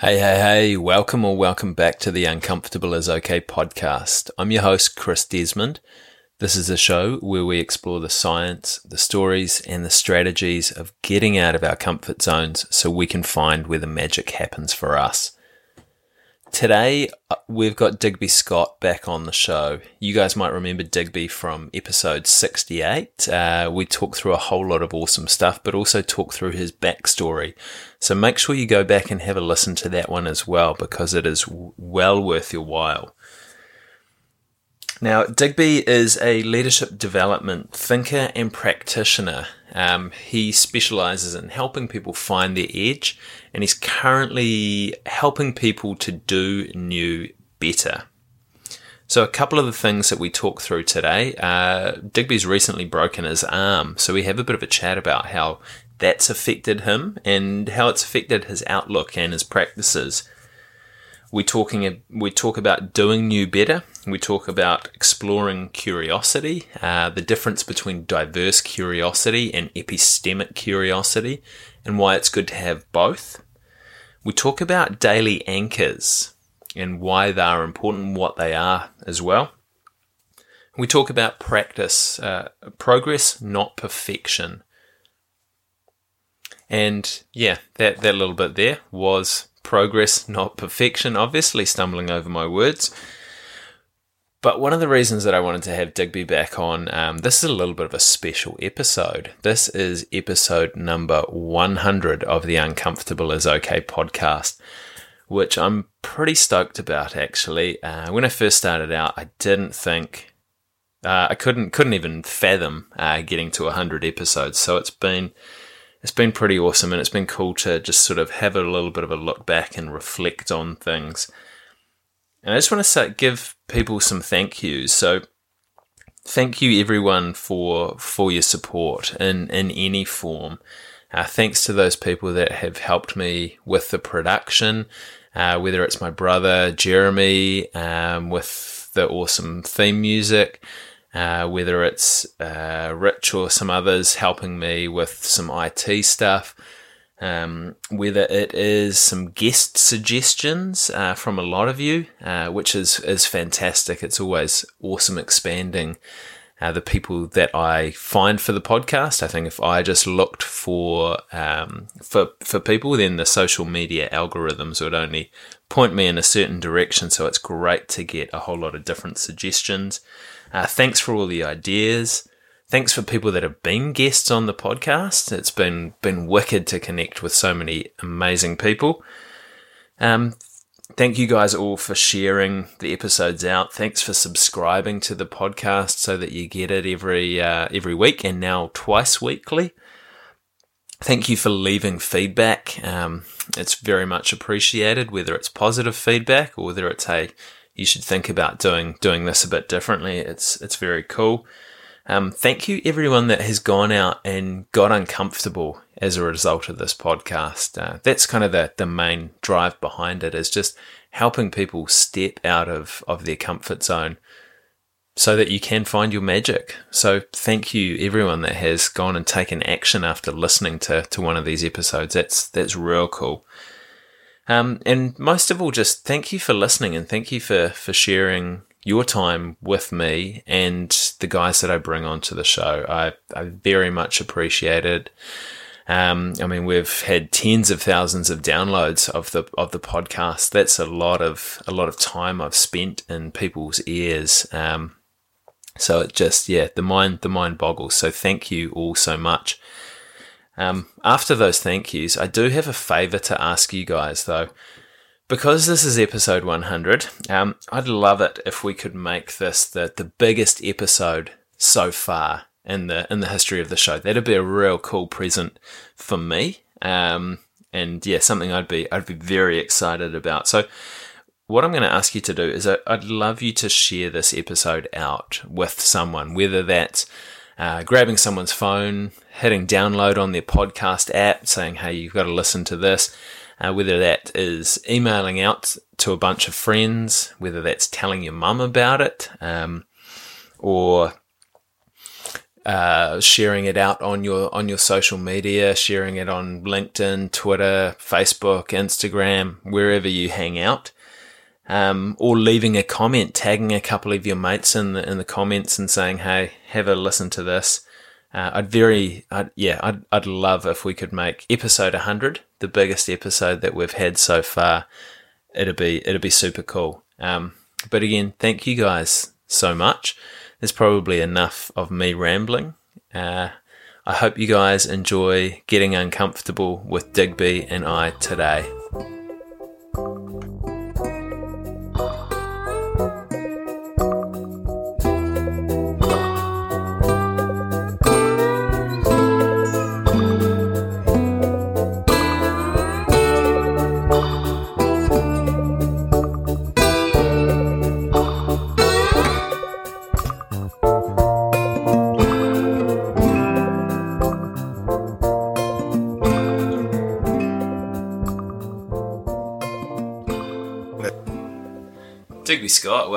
Hey, hey, hey, welcome or welcome back to the Uncomfortable is Okay podcast. I'm your host, Chris Desmond. This is a show where we explore the science, the stories, and the strategies of getting out of our comfort zones so we can find where the magic happens for us. Today, uh, we've got Digby Scott back on the show. You guys might remember Digby from episode 68. Uh, we talk through a whole lot of awesome stuff, but also talk through his backstory. So make sure you go back and have a listen to that one as well, because it is well worth your while. Now, Digby is a leadership development thinker and practitioner. Um, he specializes in helping people find their edge, and he's currently helping people to do new better. So, a couple of the things that we talk through today uh, Digby's recently broken his arm, so we have a bit of a chat about how that's affected him and how it's affected his outlook and his practices we talking we talk about doing new better. We talk about exploring curiosity, uh, the difference between diverse curiosity and epistemic curiosity, and why it's good to have both. We talk about daily anchors and why they are important, what they are as well. We talk about practice, uh, progress, not perfection. And yeah, that, that little bit there was progress, not perfection, obviously, stumbling over my words. But one of the reasons that I wanted to have Digby back on, um, this is a little bit of a special episode. This is episode number 100 of the Uncomfortable is Okay podcast, which I'm pretty stoked about actually. Uh, when I first started out, I didn't think, uh, I couldn't, couldn't even fathom uh, getting to 100 episodes. So it's been it's been pretty awesome and it's been cool to just sort of have a little bit of a look back and reflect on things. And I just want to say, give people some thank yous. So thank you everyone for for your support in in any form. Uh, thanks to those people that have helped me with the production, uh, whether it's my brother Jeremy um, with the awesome theme music, uh, whether it's uh, Rich or some others helping me with some IT stuff, um, whether it is some guest suggestions uh, from a lot of you, uh, which is is fantastic. It's always awesome expanding. Uh, the people that I find for the podcast, I think if I just looked for um, for for people, then the social media algorithms would only point me in a certain direction. So it's great to get a whole lot of different suggestions. Uh, thanks for all the ideas. Thanks for people that have been guests on the podcast. It's been been wicked to connect with so many amazing people. Um, thank you guys all for sharing the episodes out. Thanks for subscribing to the podcast so that you get it every uh, every week and now twice weekly. Thank you for leaving feedback. Um, it's very much appreciated, whether it's positive feedback or whether it's a you should think about doing doing this a bit differently. It's it's very cool. Um, thank you everyone that has gone out and got uncomfortable as a result of this podcast. Uh, that's kind of the the main drive behind it is just helping people step out of of their comfort zone so that you can find your magic. So thank you everyone that has gone and taken action after listening to to one of these episodes. That's that's real cool. Um, and most of all, just thank you for listening and thank you for, for sharing your time with me and the guys that I bring onto the show. I, I very much appreciate it. Um, I mean, we've had tens of thousands of downloads of the of the podcast. That's a lot of a lot of time I've spent in people's ears. Um, so it just yeah, the mind the mind boggles. So thank you all so much. Um, after those thank yous, I do have a favour to ask you guys though. Because this is episode 100, um, I'd love it if we could make this the, the biggest episode so far in the in the history of the show. That'd be a real cool present for me, um, and yeah, something I'd be I'd be very excited about. So, what I'm going to ask you to do is I'd love you to share this episode out with someone, whether that's uh, grabbing someone's phone, hitting download on their podcast app, saying, hey, you've got to listen to this. Uh, whether that is emailing out to a bunch of friends, whether that's telling your mum about it, um, or uh, sharing it out on your on your social media, sharing it on LinkedIn, Twitter, Facebook, Instagram, wherever you hang out, um, or leaving a comment, tagging a couple of your mates in the in the comments and saying, "Hey, have a listen to this." Uh, I'd very, I'd, yeah, I'd I'd love if we could make episode 100 the biggest episode that we've had so far. It'd be it'd be super cool. Um, but again, thank you guys so much there's probably enough of me rambling. Uh, I hope you guys enjoy getting uncomfortable with Digby and I today.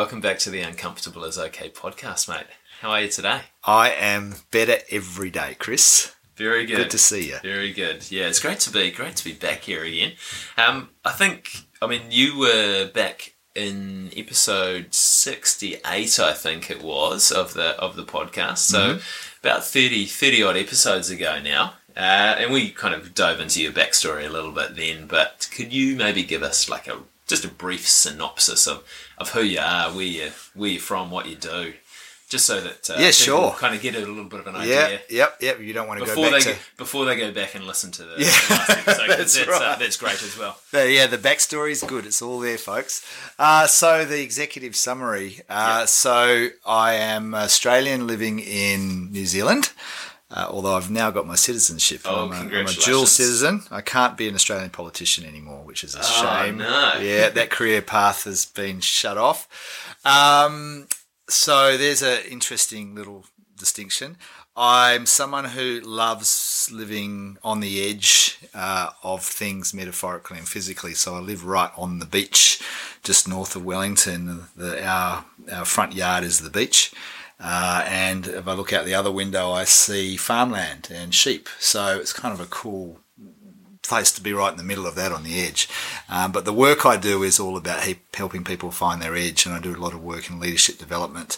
Welcome back to the Uncomfortable is Okay podcast, mate. How are you today? I am better every day, Chris. Very good. Good to see you. Very good. Yeah, it's great to be great to be back here again. Um, I think I mean you were back in episode sixty eight, I think it was of the of the podcast. So mm-hmm. about 30, 30 odd episodes ago now. Uh, and we kind of dove into your backstory a little bit then, but could you maybe give us like a just a brief synopsis of, of who you are, where you where you're from, what you do, just so that uh, yeah, sure, kind of get a little bit of an idea. Yeah, yep, yep. You don't want to before go back they to... before they go back and listen to the, yeah. the last episode. that's, that's, right. uh, that's great as well. But yeah, the backstory is good. It's all there, folks. Uh, so the executive summary. Uh, yep. So I am Australian living in New Zealand. Uh, although I've now got my citizenship. Oh, I'm, a, I'm a dual citizen. I can't be an Australian politician anymore, which is a oh, shame. No. Yeah, that career path has been shut off. Um, so there's an interesting little distinction. I'm someone who loves living on the edge uh, of things metaphorically and physically. So I live right on the beach, just north of Wellington. The, our, our front yard is the beach. Uh, and if I look out the other window, I see farmland and sheep. So it's kind of a cool place to be right in the middle of that on the edge. Um, but the work I do is all about he- helping people find their edge, and I do a lot of work in leadership development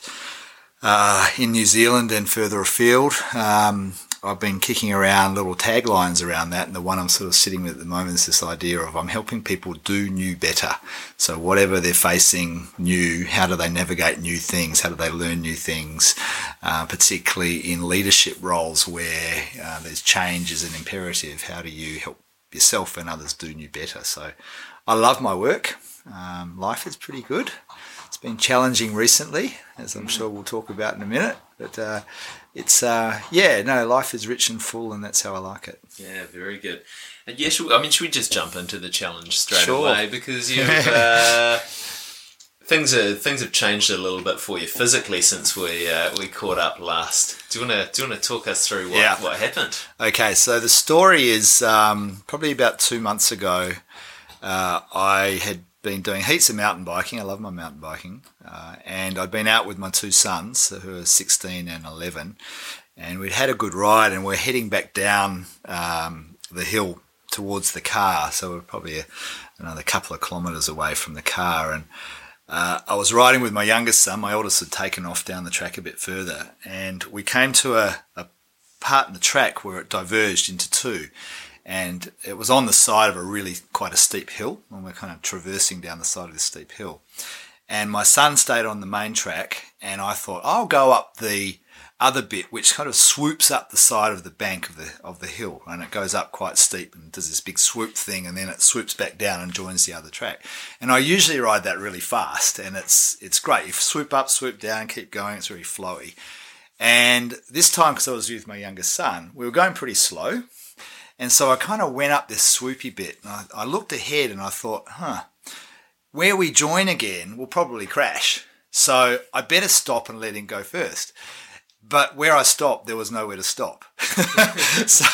uh, in New Zealand and further afield. Um, I've been kicking around little taglines around that, and the one I'm sort of sitting with at the moment is this idea of I'm helping people do new better. So whatever they're facing new, how do they navigate new things? How do they learn new things? Uh, particularly in leadership roles where uh, there's change is an imperative. How do you help yourself and others do new better? So I love my work. Um, life is pretty good. It's been challenging recently, as I'm sure we'll talk about in a minute, but. Uh, it's uh, yeah, no, life is rich and full, and that's how I like it. Yeah, very good. And yeah, should, I mean, should we just jump into the challenge straight Sure. away because you've uh, things are things have changed a little bit for you physically since we uh, we caught up last. Do you want to do you want to talk us through what Yeah. what happened? Okay, so the story is um, probably about two months ago. Uh, I had been doing heaps of mountain biking. I love my mountain biking, uh, and I'd been out with my two sons, who are 16 and 11, and we'd had a good ride, and we're heading back down um, the hill towards the car. So we're probably a, another couple of kilometres away from the car, and uh, I was riding with my youngest son. My oldest had taken off down the track a bit further, and we came to a, a part in the track where it diverged into two. And it was on the side of a really quite a steep hill, and we're kind of traversing down the side of this steep hill. And my son stayed on the main track, and I thought I'll go up the other bit, which kind of swoops up the side of the bank of the of the hill, and it goes up quite steep and does this big swoop thing, and then it swoops back down and joins the other track. And I usually ride that really fast, and it's it's great. You swoop up, swoop down, keep going. It's very flowy. And this time, because I was with my youngest son, we were going pretty slow, and so I kind of went up this swoopy bit, and I, I looked ahead, and I thought, huh, where we join again, we'll probably crash. So I better stop and let him go first. But where I stopped, there was nowhere to stop. so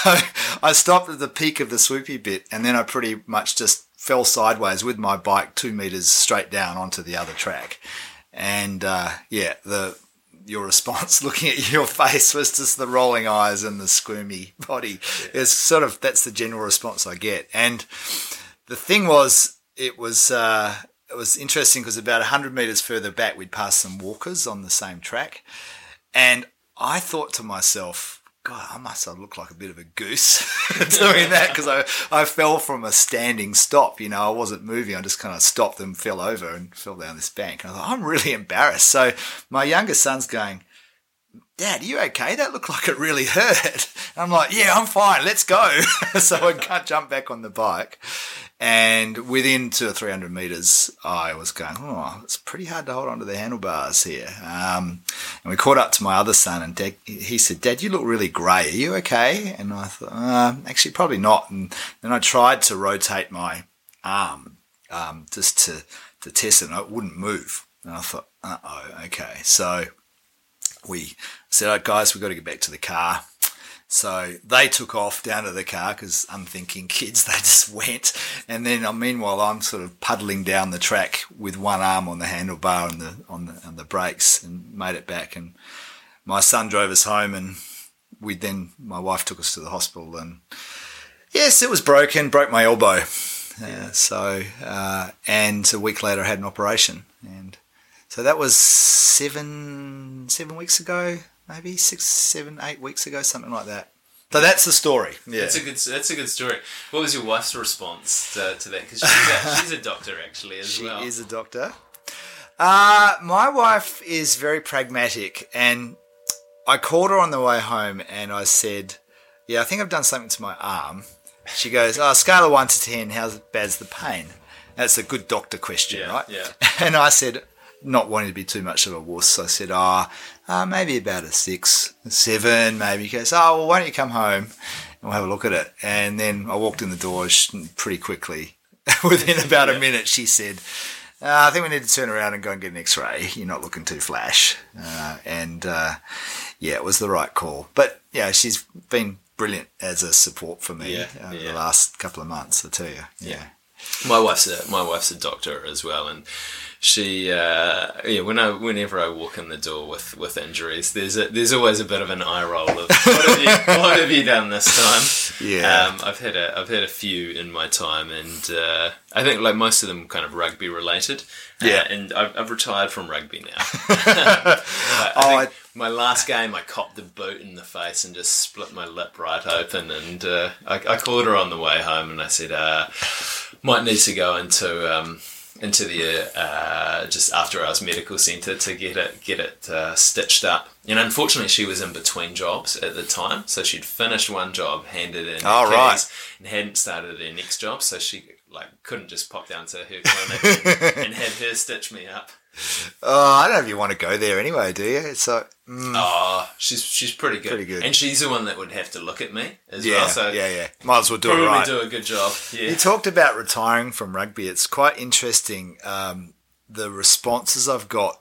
I stopped at the peak of the swoopy bit, and then I pretty much just fell sideways with my bike two meters straight down onto the other track. And uh, yeah, the your response, looking at your face, was just the rolling eyes and the squirmy body. Yeah. It's sort of that's the general response I get. And the thing was, it was uh, it was interesting because about hundred meters further back, we'd passed some walkers on the same track, and I thought to myself, God, I must have looked like a bit of a goose doing that because I, I fell from a standing stop. You know, I wasn't moving. I just kind of stopped and fell over and fell down this bank. And I thought, I'm really embarrassed. So my youngest son's going, Dad, are you okay? That looked like it really hurt. And I'm like, yeah, I'm fine. Let's go. so I can't jump back on the bike. And within two or three hundred meters, I was going, oh, it's pretty hard to hold onto the handlebars here. Um, and we caught up to my other son, and Dad, he said, Dad, you look really grey. Are you okay? And I thought, uh, actually, probably not. And then I tried to rotate my arm um, just to, to test it, and it wouldn't move. And I thought, uh oh, okay. So we said, guys, we've got to get back to the car. So they took off down to the car because I'm thinking kids, they just went. And then uh, meanwhile, I'm sort of puddling down the track with one arm on the handlebar and the, on the, on the brakes and made it back. And my son drove us home and we then, my wife took us to the hospital and yes, it was broken, broke my elbow. Uh, so, uh, and a week later I had an operation and so that was seven, seven weeks ago maybe six, seven, eight weeks ago, something like that. So that's the story. Yeah, that's a good. That's a good story. What was your wife's response to, to that? Because she's, she's, a doctor actually as she well. She is a doctor. Uh, my wife is very pragmatic, and I called her on the way home, and I said, "Yeah, I think I've done something to my arm." She goes, "Oh, scale of one to ten, how bad's the pain?" That's a good doctor question, yeah, right? Yeah. And I said, not wanting to be too much of a wuss, I said, "Ah, oh, uh, maybe about a six, a seven, maybe. He goes, oh, well, why don't you come home and we'll have a look at it? And then I walked in the door pretty quickly. Within about a minute, she said, uh, I think we need to turn around and go and get an x-ray. You're not looking too flash. Uh, and uh, yeah, it was the right call. But yeah, she's been brilliant as a support for me yeah, over yeah. the last couple of months, I tell you. Yeah. yeah. My wife's a, my wife's a doctor as well, and she uh, yeah when I whenever I walk in the door with, with injuries there's a, there's always a bit of an eye roll of what have you, what have you done this time? Yeah. Um, I've had a I've had a few in my time and uh, I think like most of them kind of rugby related. Uh, yeah. uh, and I've, I've, retired from rugby now. I, oh, I my last game I copped the boot in the face and just split my lip right open and uh, I, I, called her on the way home and I said uh, might need to go into um, into the uh, just after hours medical centre to get it get it uh, stitched up. And unfortunately, she was in between jobs at the time, so she'd finished one job, handed in oh, right. and hadn't started her next job, so she like couldn't just pop down to her clinic and, and have her stitch me up. Oh, I don't know if you want to go there anyway, do you? So, mm. oh, she's she's pretty good. Pretty good, and she's the one that would have to look at me as yeah, well. So yeah, yeah, might as well do probably it right. do a good job. Yeah. You talked about retiring from rugby. It's quite interesting. Um, the responses I've got,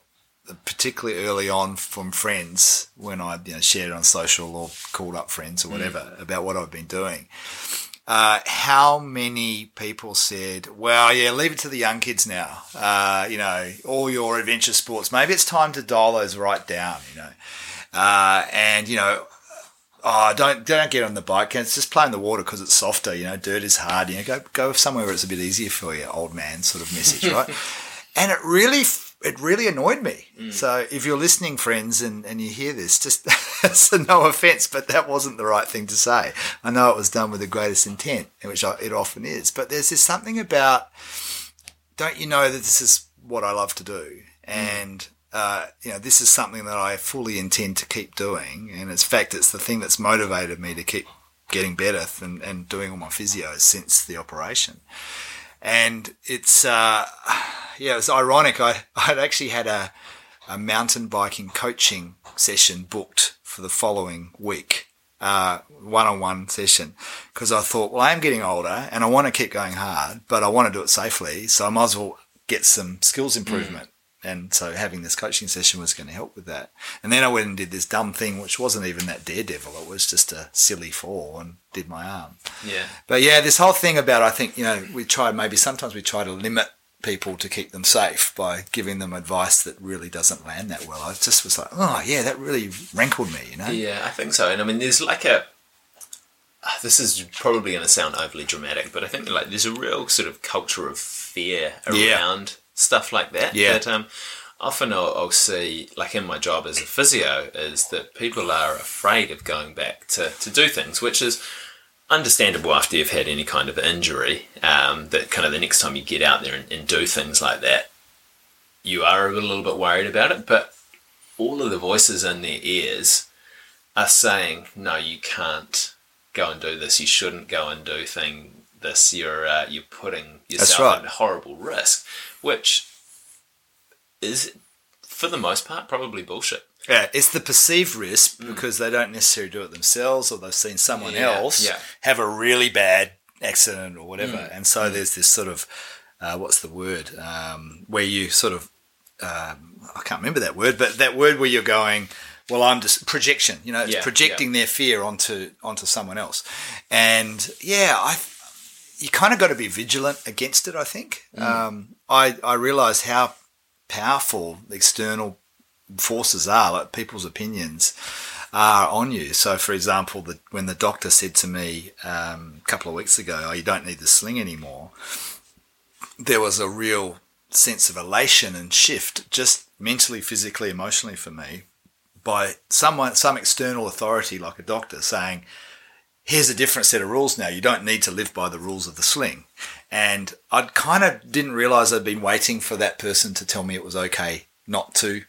particularly early on from friends when I you know shared on social or called up friends or mm. whatever mm. about what I've been doing uh, how many people said, well, yeah, leave it to the young kids now. Uh, you know, all your adventure sports. Maybe it's time to dial those right down, you know. Uh, and, you know, oh, don't don't get on the bike. It's just play in the water because it's softer. You know, dirt is hard. You know, go go somewhere where it's a bit easier for you, old man sort of message, right? and it really it really annoyed me. Mm. So if you're listening, friends, and, and you hear this, just no offense, but that wasn't the right thing to say. I know it was done with the greatest intent, which it often is. But there's this something about, don't you know that this is what I love to do, mm. and uh, you know this is something that I fully intend to keep doing, and in fact, it's the thing that's motivated me to keep getting better and, and doing all my physios since the operation and it's uh, yeah, it was ironic. I I'd actually had a a mountain biking coaching session booked for the following week, Uh one on one session, because I thought, well, I am getting older and I want to keep going hard, but I want to do it safely, so I might as well get some skills improvement. Mm. And so having this coaching session was going to help with that. And then I went and did this dumb thing, which wasn't even that daredevil. It was just a silly fall and did my arm. Yeah. But yeah, this whole thing about, I think, you know, we try, maybe sometimes we try to limit people to keep them safe by giving them advice that really doesn't land that well. I just was like, oh yeah, that really rankled me, you know. Yeah, I think so. And I mean, there's like a. This is probably going to sound overly dramatic, but I think like there's a real sort of culture of fear around stuff like that. Yeah. That um, often I'll, I'll see, like in my job as a physio, is that people are afraid of going back to, to do things, which is understandable after you've had any kind of injury. Um, that kind of the next time you get out there and, and do things like that, you are a little bit worried about it. But all of the voices in their ears are saying, "No, you can't go and do this. You shouldn't go and do thing this. You're uh, you're putting yourself right. at horrible risk," which is, for the most part, probably bullshit. Yeah, it's the perceived risk because they don't necessarily do it themselves or they've seen someone Yeah, else yeah. have a really bad accident or whatever. Mm. And so there's this sort of, uh, what's the word, um, where you sort of, um, I can't remember that word, but that word where you're going, well, I'm just projection, you know, it's Yeah, projecting their fear onto onto someone else. And yeah, I you kind of got to be vigilant against it. I think um, I I realised how powerful external forces are, like people's opinions are on you. So, for example, the, when the doctor said to me um, a couple of weeks ago, "Oh, you don't need the sling anymore," there was a real sense of elation and shift, just mentally, physically, emotionally for me, by someone, some external authority like a doctor saying, here's a different set of rules now. You don't need to live by the rules of the sling. And I kind of didn't realize I'd been waiting for that person to tell me it was okay not to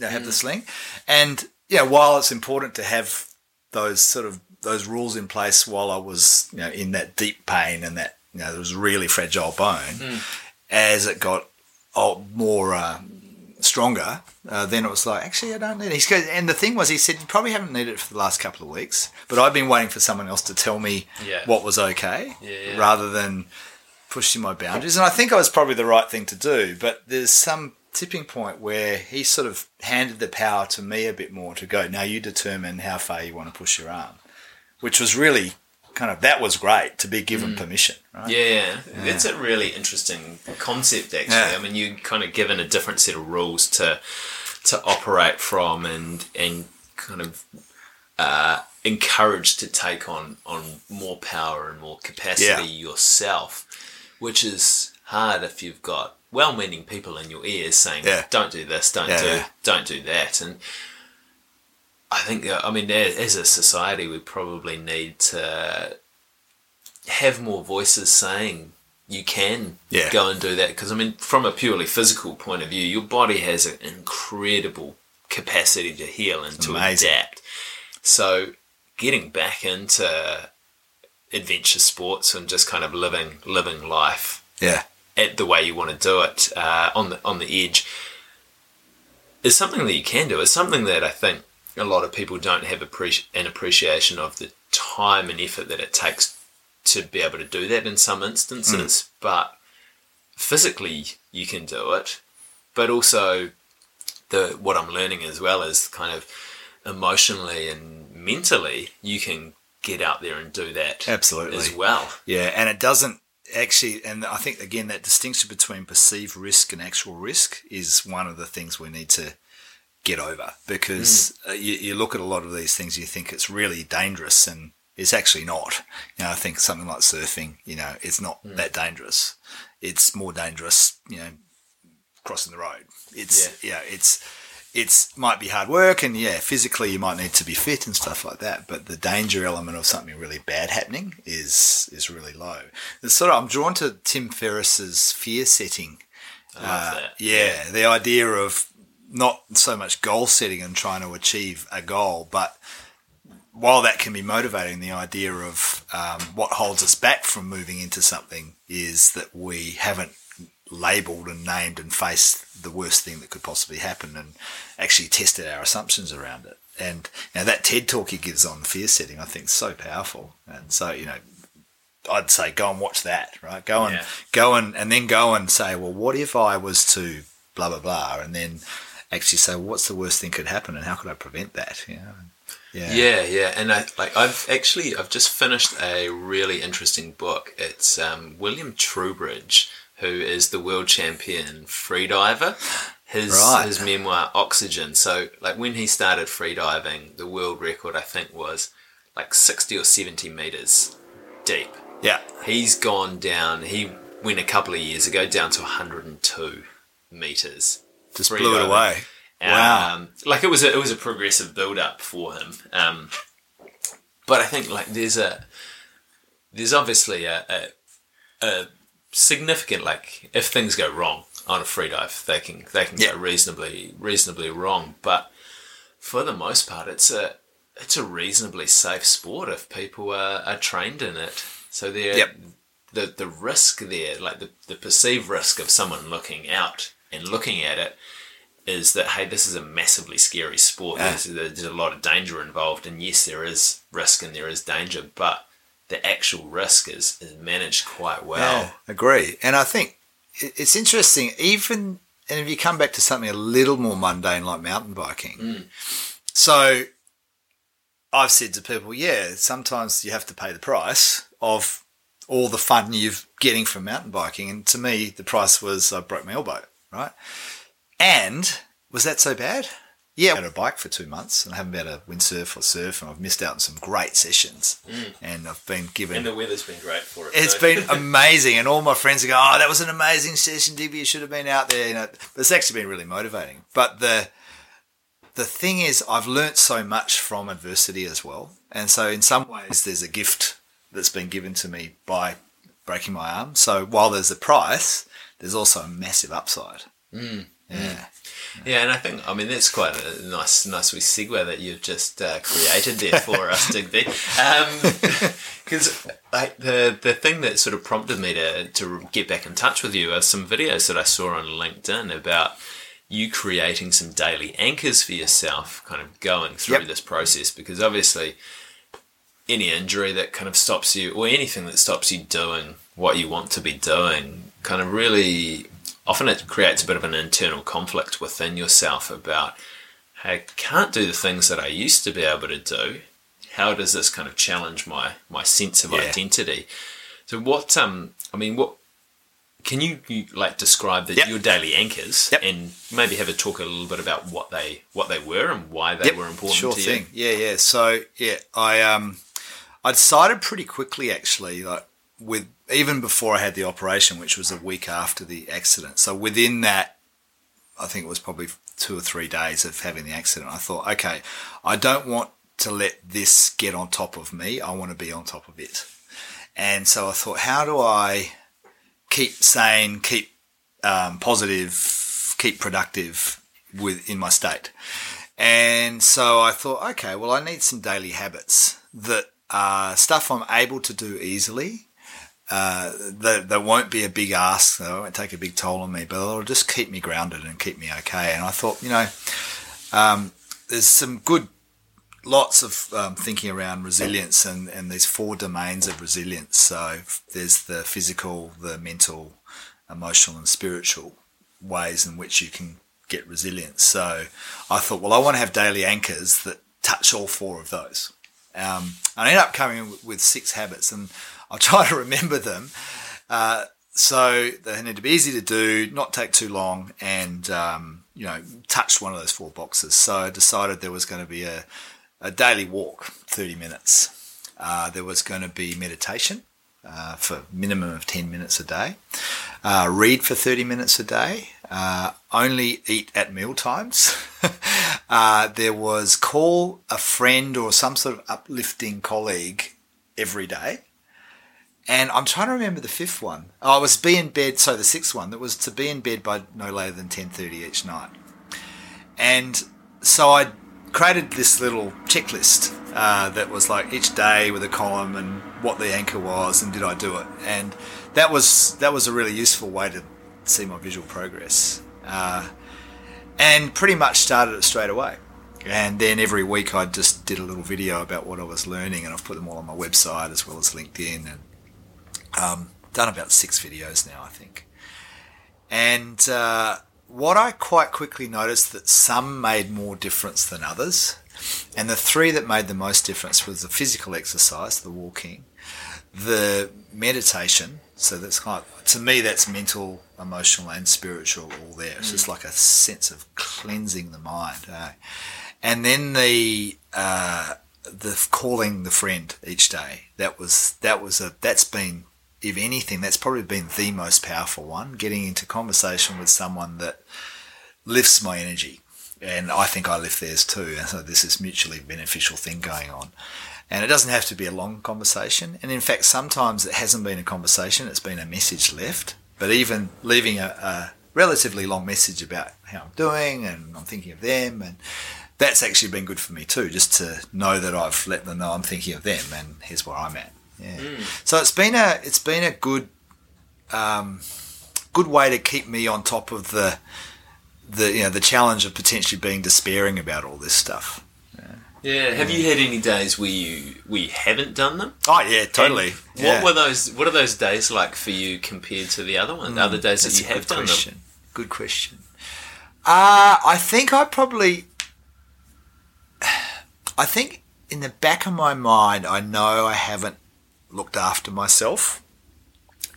have the sling. And yeah, while it's important to have those sort of those rules in place while I was you know in that deep pain and that you know there was really fragile bone, as it got oh, more uh, stronger, uh, then it was like, actually, I don't need it. And the thing was, he said, you probably haven't needed it for the last couple of weeks, but I've been waiting for someone else to tell me Yeah. what was okay yeah. rather than pushing my boundaries. And I think I was probably the right thing to do, but there's some tipping point where he sort of handed the power to me a bit more to go, now you determine how far you want to push your arm, which was really kind of, that was great to be given permission, right? Yeah, it's a really interesting concept. Actually, Yeah. I mean, you're kind of given a different set of rules to to operate from, and and kind of uh, encouraged to take on on more power and more capacity Yeah. yourself, which is hard if you've got well-meaning people in your ears saying, Yeah. "Don't do this, don't Yeah, do, yeah. don't do that," and I think, I mean, as a society, we probably need to have more voices saying you can Yeah. go and do that. Because, I mean, from a purely physical point of view, your body has an incredible capacity to heal and to Amazing. adapt. So, getting back into adventure sports and just kind of living living life Yeah. at the way you want to do it uh, on the on the edge is something that you can do. It's something that I think a lot of people don't have appreci- an appreciation of the time and effort that it takes to be able to do that in some instances. Mm. But physically, you can do it. But also, the what I'm learning as well is kind of emotionally and mentally, you can get out there and do that Absolutely. as well. Yeah, and it doesn't actually, and I think again that distinction between perceived risk and actual risk is one of the things we need to get over because uh, you, you look at a lot of these things, you think it's really dangerous, and it's actually not. You know, I think something like surfing, you know, it's not that dangerous. It's more dangerous, you know, crossing the road. It's yeah, it's it's might be hard work and yeah, physically you might need to be fit and stuff like that. But the danger element of something really bad happening is is really low. It's sort of I'm drawn to Tim Ferriss's fear setting. Uh, that. yeah, the idea of not so much goal setting and trying to achieve a goal, but while that can be motivating, the idea of um, what holds us back from moving into something is that we haven't labeled and named and faced the worst thing that could possibly happen and actually tested our assumptions around it. And you know, that TED talk he gives on fear setting, I think, is so powerful. And so, you know, I'd say go and watch that, right? Go and Yeah. go and and then go and say, well, what if I was to blah blah blah, and then actually say, well, what's the worst thing could happen, and how could I prevent that? You know? Yeah. Yeah, yeah, and I like I've actually I've just finished a really interesting book. It's um, William Trubridge who is the world champion freediver. His Right. his memoir Oxygen. So like when he started freediving, the world record I think was like sixty or seventy meters deep. Yeah. He's gone down. He went a couple of years ago down to 102 meters. Just blew it away. Wow. Um, like it was a, it was a progressive build up for him. Um, but I think like there's a there's obviously a, a, a significant like if things go wrong on a free dive, they can they can Yeah. go reasonably reasonably wrong. But for the most part, it's a it's a reasonably safe sport if people are, are trained in it. So they're Yep. the the risk there, like the, the perceived risk of someone looking out and looking at it is that hey, this is a massively scary sport. Yeah. There's, there's a lot of danger involved, and yes, there is risk and there is danger, but the actual risk is, is managed quite well. Yeah, agree. And I think it's interesting, even, and if you come back to something a little more mundane like mountain biking. Mm. So I've said to people, yeah, sometimes you have to pay the price of all the fun you're getting from mountain biking. And to me, the price was I broke my elbow, right? And was that so bad? Yeah, I had a bike for two months and I haven't been able to windsurf or surf, and I've missed out on some great sessions. Mm. And I've been given And the weather's been great for it. it's so- been amazing, and all my friends go, "Oh, that was an amazing session, Digby. You should have been out there." You know, but it's actually been really motivating. But the the thing is, I've learnt so much from adversity as well, and so in some ways, there's a gift that's been given to me by breaking my arm. So while there's a price, there's also a massive upside. Mm. Yeah, Yeah, and I think I mean that's quite a nice, nice wee segue that you've just uh, created there for us, Digby. Because like the the thing that sort of prompted me to to get back in touch with you are some videos that I saw on LinkedIn about you creating some daily anchors for yourself, kind of going through Yep. this process. Because obviously, any injury that kind of stops you, or anything that stops you doing what you want to be doing, kind of really often it creates a bit of an internal conflict within yourself about, hey, I can't do the things that I used to be able to do. How does this kind of challenge my my sense of Yeah. identity? So what um I mean what can you, you like describe the, Yep. your daily anchors Yep. and maybe have a talk a little bit about what they what they were and why they Yep, were important sure to thing. you? Yeah, yeah. So yeah, I um, I decided pretty quickly actually, like with even before I had the operation, which was a week after the accident. So within that, I think it was probably two or three days of having the accident. I thought, okay, I don't want to let this get on top of me. I want to be on top of it. And so I thought, how do I keep sane, keep um, positive, keep productive within my state? And so I thought, okay, well, I need some daily habits that are stuff I'm able to do easily. Uh, that, that won't be a big ask, that won't take a big toll on me, but it'll just keep me grounded and keep me okay. And I thought, you know, um, there's some good, lots of um, thinking around resilience and, and these four domains of resilience. So there's the physical, the mental, emotional, and spiritual ways in which you can get resilience. So I thought, well, I want to have daily anchors that touch all four of those. Um, I ended up coming with, with six habits, and I'll try to remember them. Uh, so they need to be easy to do, not take too long, and um, you know, touch one of those four boxes. So I decided there was going to be a, a daily walk, thirty minutes. Uh, there was going to be meditation uh, for minimum of ten minutes a day. Uh, read for thirty minutes a day. Uh, only eat at meal times. uh, there was call a friend or some sort of uplifting colleague every day. And I'm trying to remember the fifth one. Oh, it was be in bed. So the sixth one that was to be in bed by no later than ten thirty each night. And so I created this little checklist uh, that was like each day with a column and what the anchor was and did I do it. And that was that was a really useful way to see my visual progress. Uh, and pretty much started it straight away. And then every week I just did a little video about what I was learning, and I've put them all on my website as well as LinkedIn, and um, done about six videos now, I think. And uh, what I quite quickly noticed that some made more difference than others, and the three that made the most difference was the physical exercise, the walking, the meditation. So that's kind of to me, that's mental, emotional, and spiritual all there. It's just like a sense of cleansing the mind. eh? And then the uh, the calling the friend each day. That was that was a that's been if anything that's probably been the most powerful one. Getting into conversation with someone that lifts my energy, and I think I lift theirs too. And so this is mutually beneficial thing going on. And it doesn't have to be a long conversation. And in fact, sometimes it hasn't been a conversation; it's been a message left. But even leaving a, a relatively long message about how I'm doing and I'm thinking of them and that's actually been good for me too, just to know that I've let them know I'm thinking of them and here's where I'm at. Yeah. So it's been a it's been a good um, good way to keep me on top of the the you know the challenge of potentially being despairing about all this stuff. Yeah. yeah. Have you had any days where you where you haven't done them? Oh yeah, totally. Yeah. What were those? What are those days like for you compared to the other ones? other days that you have done them? question. Good question. Uh, I think I probably. I think in the back of my mind, I know I haven't looked after myself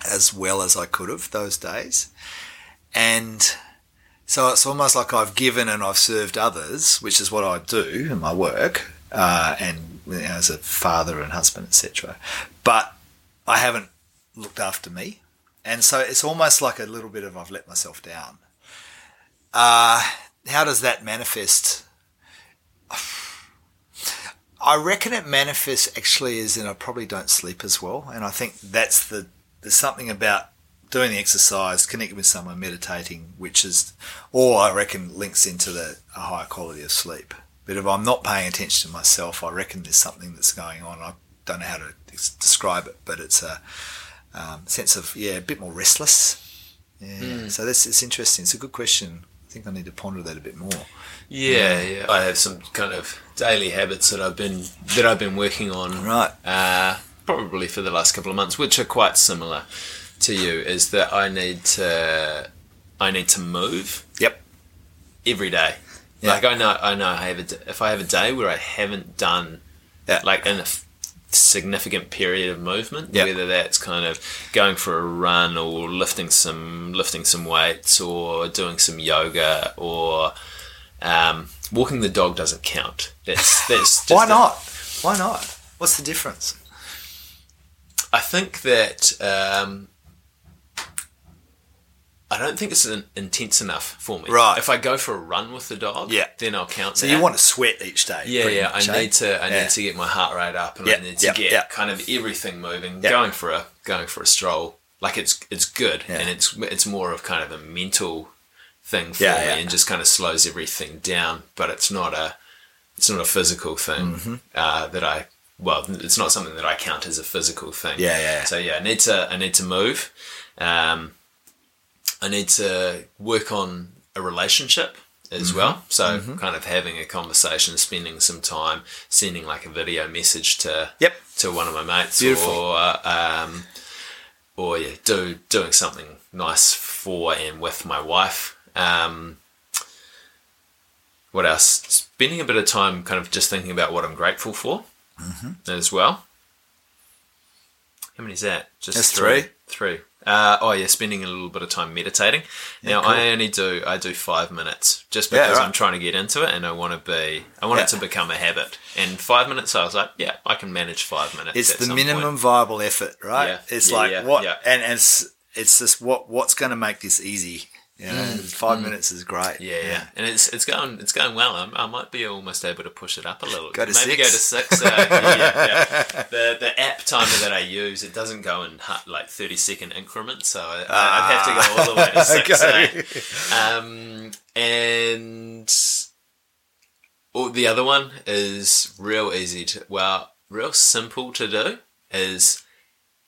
as well as I could have those days. And so it's almost like I've given and I've served others, which is what I do in my work, uh, and you know, as a father and husband, etc. But I haven't looked after me, and so it's almost like a little bit of I've let myself down. Uh, how does that manifest? I reckon it manifests actually as in I probably don't sleep as well, and I think that's the there's something about doing the exercise, connecting with someone, meditating, which is all I reckon links into the a higher quality of sleep. But if I'm not paying attention to myself, I reckon there's something that's going on. I don't know how to describe it, but it's a um, sense of yeah, a bit more restless. Yeah, so that's it's interesting. It's a good question. I think I need to ponder that a bit more. Yeah, yeah. I have some kind of daily habits that I've been that I've been working on. Right. Uh, probably for the last couple of months, which are quite similar to you. Is that I need to I need to move Yep. every day. Yeah. Like I know I know I have a if I have a day where I haven't done Yeah. like in a significant period of movement, Yeah. whether that's kind of going for a run or lifting some lifting some weights or doing some yoga or um, walking the dog doesn't count. That's that's just Why not? Why not? What's the difference? I think that um, I don't think it's intense enough for me. Right. If I go for a run with the dog, Yeah. then I'll count. So that. you want to sweat each day? Yeah, yeah. much, I eh? need to. I Yeah. need to get my heart rate up, and Yeah, I need to yeah, get yeah. kind of everything moving. Going for a going for a stroll, like it's it's good, Yeah. and it's it's more of kind of a mental thing for Yeah, me, yeah. and just kind of slows everything down. But it's not a it's not a physical thing Mm-hmm. uh, that I. Well, it's not something that I count as a physical thing. Yeah, yeah. So yeah, I need to. I need to move. Um, I need to work on a relationship as Mm-hmm. well. So kind of having a conversation, spending some time, sending like a video message to Yep. to one of my mates, Beautiful. or um, or yeah, do doing something nice for and with my wife. Um, what else? Spending a bit of time, kind of just thinking about what I'm grateful for, Mm-hmm. as well. How many is that? Just That's three. three. Three. Uh, oh yeah, spending a little bit of time meditating. now cool. I only do I do five minutes just Yeah, because right. I'm trying to get into it and I want to be I want it to become a habit. And five minutes, I was like, yeah, I can manage five minutes. It's the minimum point. viable effort, right? Yeah, It's yeah, like yeah, what, yeah. and, and it's it's just what what's going to make this easy. You know, five minutes is great. Mm. Yeah, yeah, and it's it's going it's going well. I'm, I might be almost able to push it up a little. Go to Maybe six? go to six. Uh, yeah, yeah, yeah. The the app timer that I use it doesn't go in like thirty second increments, so I, I'd have to go all the way to six. Okay. eh? Um, and oh, the other one is real easy to well, real simple to do is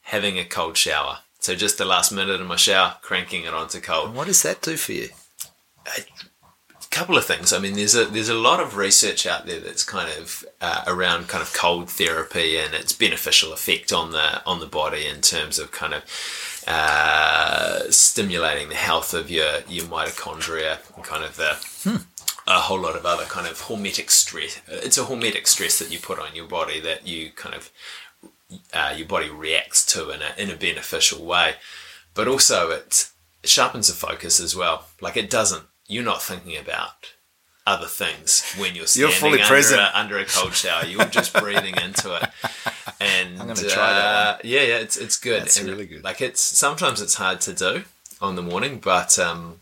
having a cold shower. So just the last minute of my shower, cranking it onto cold And what does that do for you? A couple of things. I mean, there's a there's a lot of research out there that's kind of uh, around kind of cold therapy and its beneficial effect on the on the body in terms of kind of uh, stimulating the health of your your mitochondria and kind of the a whole lot of other kind of hormetic stress. It's a hormetic stress that you put on your body that you kind of uh, your body reacts to in a in a beneficial way. but also it sharpens the focus as well. Like it doesn't. You're not thinking about other things when you're You're fully under, present. A, under a cold shower. You're just breathing into it. And I'm gonna try that uh, yeah, yeah, it's it's good. And really good. Like it's sometimes it's hard to do on the morning, but um,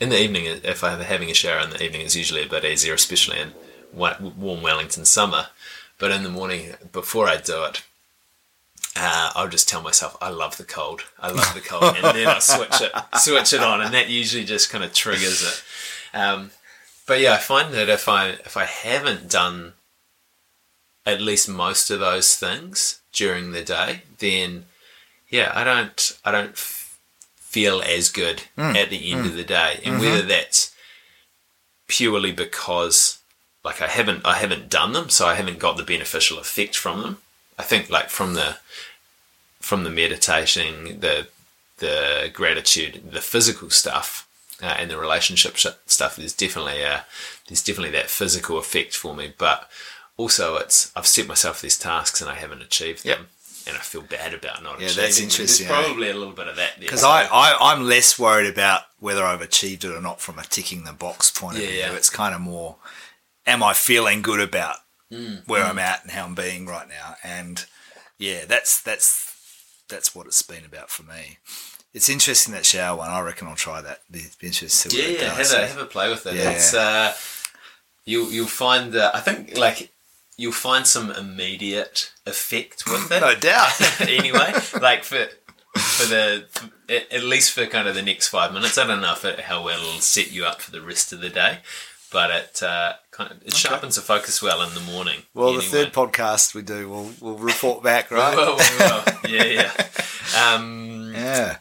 in the evening, if I'm having a shower in the evening, it's usually a bit easier, especially in warm Wellington summer. But in the morning, before I do it, uh, I'll just tell myself I love the cold. I love the cold, and then I switch it, switch it on, and that usually just kind of triggers it. Um, but yeah, I find that if I if I haven't done at least most of those things during the day, then yeah, I don't I don't f- feel as good at the end of the day, and whether that's purely because like I haven't I haven't done them, so I haven't got the beneficial effect from them. I think like from the from the meditating, the the gratitude, the physical stuff, uh, and the relationship stuff. There's definitely a there's definitely that physical effect for me, but also it's I've set myself these tasks and I haven't achieved them, and I feel bad about not Yeah, achieving that's interesting, There's probably a little bit of that there Because I, I, I'm less worried about whether I've achieved it or not from a ticking the box point of Yeah, view. yeah. It's kind of more, am I feeling good about Mm, where I'm at and how I'm being right now? And yeah, that's that's that's what it's been about for me. It's interesting that shower one. I reckon I'll try that. Be, be interested to yeah, yeah, have does. a have a play with it. Yeah. It's uh, you'll you'll find that I think like you'll find some immediate effect with it. no doubt. anyway, like for for the at at least for kind of the next five minutes. I don't know if it, how well it'll set you up for the rest of the day, but it uh, kind of it sharpens the focus well in the morning. well, the third podcast we do, we'll we'll report back, right? Well, well, well, yeah, yeah. Um, yeah.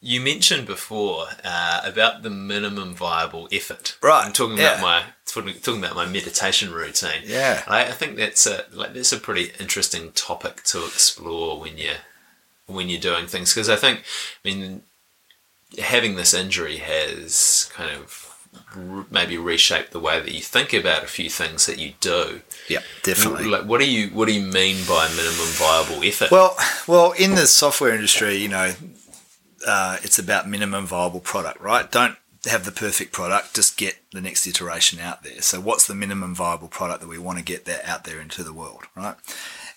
You mentioned before uh, about the minimum viable effort. Right, I'm talking yeah. about my talking, talking about my meditation routine. Yeah. I, I think that's a like that's a pretty interesting topic to explore when you when you're doing things because I think I mean having this injury has kind of maybe reshape the way that you think about a few things that you do. Yeah, definitely. Like, what do you what do you mean by minimum viable effort? Well, well, in the software industry, you know, uh, it's about minimum viable product, right? Don't have the perfect product, just get the next iteration out there. So, what's the minimum viable product that we want to get that out there into the world, right?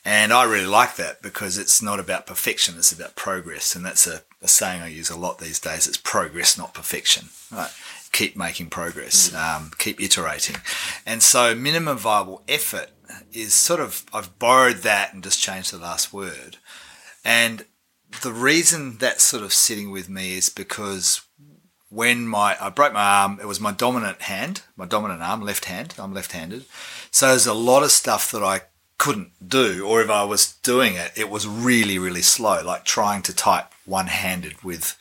And I really like that because it's not about perfection; it's about progress, and that's a, a saying I use a lot these days. It's progress, not perfection, right? Keep making progress, um, keep iterating, and so minimum viable effort is sort of I've borrowed that and just changed the last word, and the reason that's sort of sitting with me is because when my I broke my arm, it was my dominant hand, my dominant arm, left hand. I'm left-handed, so there's a lot of stuff that I couldn't do, or if I was doing it, it was really, really slow. Like trying to type one-handed with.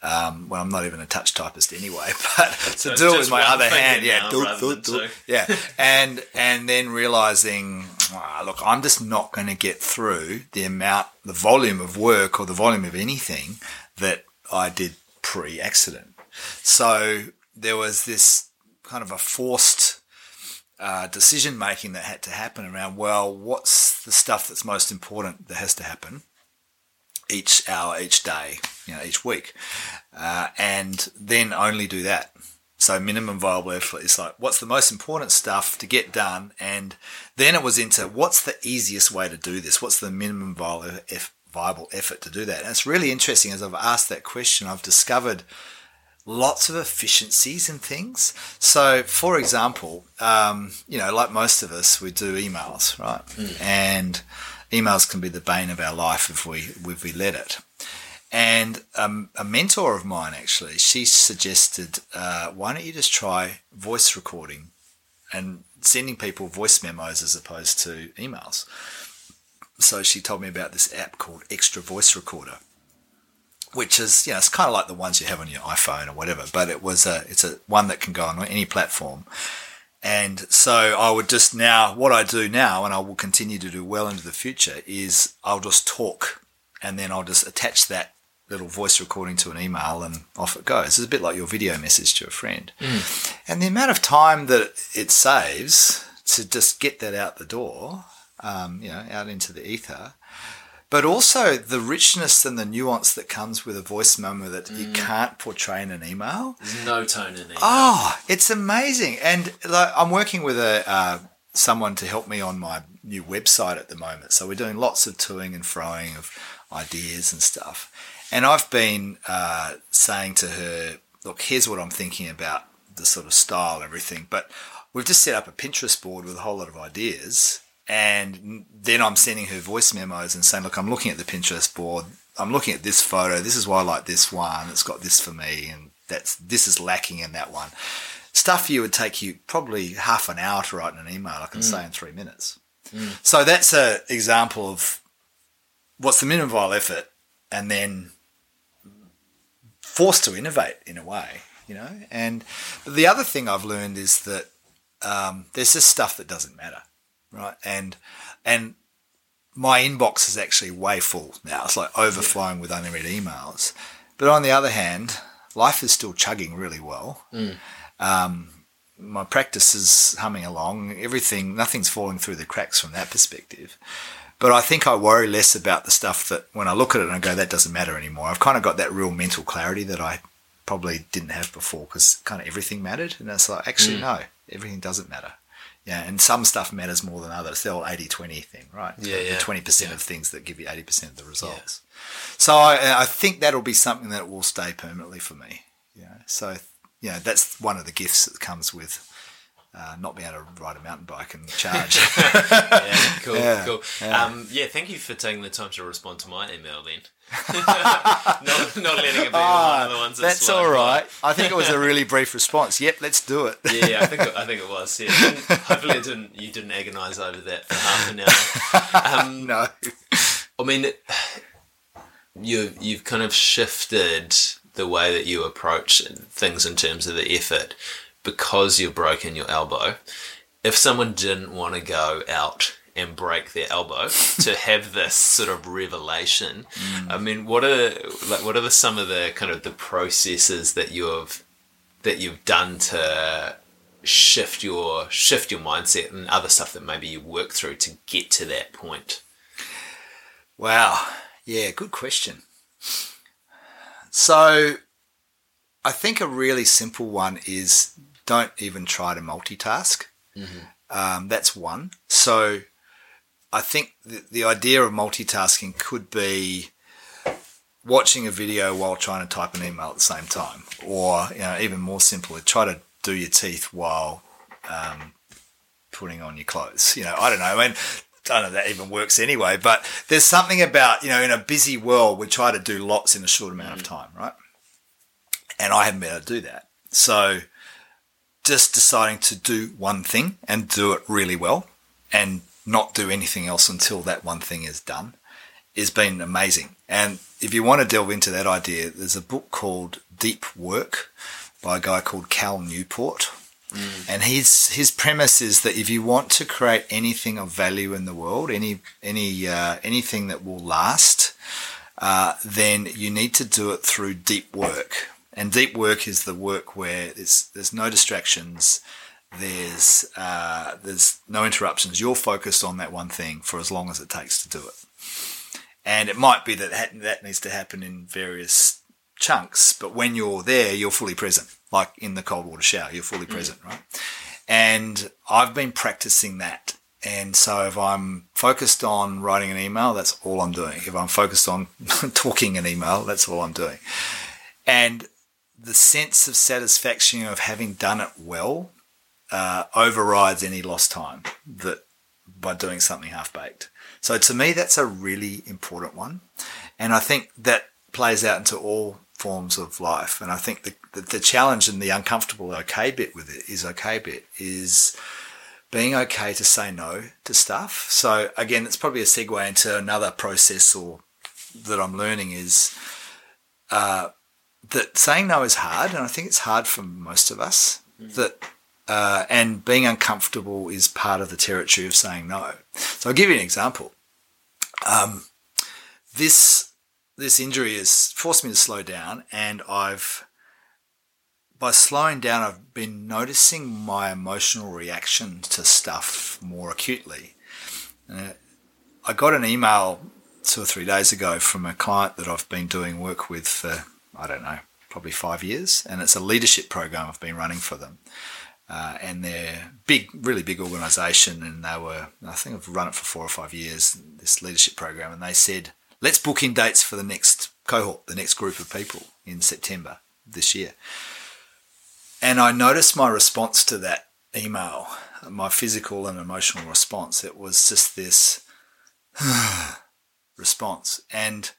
Um, well, I'm not even a touch typist anyway, but to it's do it with my other hand, yeah, do, do, do. yeah, and and then realizing, "Ah, look, I'm just not going to get through the amount, the volume of work or the volume of anything that I did pre-accident. So there was this kind of a forced uh, decision making that had to happen around. Well, what's the stuff that's most important that has to happen each hour, each day, you know, each week, uh, and then only do that. So minimum viable effort is like what's the most important stuff to get done, and then it was into what's the easiest way to do this. What's the minimum viable eff- viable effort to do that? And it's really interesting as I've asked that question, I've discovered lots of efficiencies and things. So, for example, um, you know, like most of us, we do emails, right? And emails can be the bane of our life if we if we let it. And um, a mentor of mine actually, she suggested, uh, why don't you just try voice recording and sending people voice memos as opposed to emails. So she told me about this app called Extra Voice Recorder which is you know it's kind of like the ones you have on your iPhone or whatever, but it was a it's a one that can go on any platform. And so I would just now what I do now, and I will continue to do well into the future, is I'll just talk, and then I'll just attach that little voice recording to an email, and off it goes. It's a bit like your video message to a friend, and the amount of time that it saves to just get that out the door, um, you know, out into the ether but also the richness and the nuance that comes with a voice memo that you can't portray in an email. There's no tone in email. Oh, it's amazing. And like, I'm working with a uh, someone to help me on my new website at the moment. So we're doing lots of toing and froing of ideas and stuff. And I've been uh, saying to her, look, here's what I'm thinking about the sort of style and everything. But we've just set up a Pinterest board with a whole lot of ideas. And then I'm sending her voice memos and saying, look, I'm looking at the Pinterest board. I'm looking at this photo. This is why I like this one. It's got this for me. And that's this is lacking in that one. Stuff you would take you probably half an hour to write in an email, I can say in three minutes. So that's an example of what's the minimum viable effort and then forced to innovate in a way, you know. And the other thing I've learned is that um, there's just stuff that doesn't matter, right? And and my inbox is actually way full now. It's like overflowing with unread emails. But on the other hand, life is still chugging really well. Um, my practice is humming along. Everything, nothing's falling through the cracks from that perspective. But I think I worry less about the stuff that when I look at it and I go, that doesn't matter anymore. I've kind of got that real mental clarity that I probably didn't have before because kind of everything mattered. And it's like, actually, mm. no, everything doesn't matter. Yeah, and some stuff matters more than others. The old 80 20 thing, right? Yeah, The yeah. 20% of things that give you 80% of the results. So I, I think that'll be something that will stay permanently for me. Yeah. So, you know, that's one of the gifts that comes with uh, not being able to ride a mountain bike and charge. yeah, cool, Yeah, cool. yeah. Um, yeah, thank you for taking the time to respond to my email then. not, not letting it be one of the ones that That's all right. I think it was a really brief response. Yep, let's do it. Yeah, I think it, I think it was. Yeah, hopefully it didn't. You didn't agonise over that for half an hour. Um, No. I mean, you you've kind of shifted the way that you approach things in terms of the effort because you've broken your elbow. If someone didn't want to go out and break their elbow to have this sort of revelation, mm. I mean, what are like what are the, some of the kind of the processes that you've that you've done to shift your shift your mindset and other stuff that maybe you work through to get to that point? Wow. Yeah, good question. So, I think a really simple one is don't even try to multitask. Um, that's one. So, I think the, the idea of multitasking could be watching a video while trying to type an email at the same time, or you know, even more simply, try to do your teeth while um, putting on your clothes. You know, I don't know. I mean, I don't know if that even works anyway, but there's something about, you know, in a busy world, we try to do lots in a short amount of time, right? And I haven't been able to do that. So just deciding to do one thing and do it really well and not do anything else until that one thing is done has been amazing. And if you want to delve into that idea, there's a book called Deep Work by a guy called Cal Newport. And his his premise is that if you want to create anything of value in the world, any any uh, anything that will last, uh, then you need to do it through deep work. And deep work is the work where there's there's no distractions, there's uh, there's no interruptions. You're focused on that one thing for as long as it takes to do it. And it might be that that- that needs to happen in various chunks, but when you're there, you're fully present. Like in the cold water shower, you're fully present, right? And I've been practicing that. And so if I'm focused on writing an email, that's all I'm doing. If I'm focused on talking an email, that's all I'm doing. And the sense of satisfaction of having done it well uh, overrides any lost time that by doing something half baked. So to me, that's a really important one, and I think that plays out into all forms of life. And I think the the, the challenge and the uncomfortable okay bit with it is okay bit is being okay to say no to stuff. So again, it's probably a segue into another process or that I'm learning is uh, that saying no is hard, and I think it's hard for most of us. That uh, and being uncomfortable is part of the territory of saying no. So I'll give you an example. Um, this this injury has forced me to slow down, and I've by slowing down, I've been noticing my emotional reaction to stuff more acutely. Uh, I got an email two or three days ago from a client that I've been doing work with for, I don't know, probably five years. And it's a leadership program I've been running for them. Uh, and they're big, really big organisation, and they were, I think I've run it for four or five years, this leadership program, and they said, let's book in dates for the next cohort, the next group of people in September this year. And I noticed my response to that email, my physical and emotional response. It was just this response. And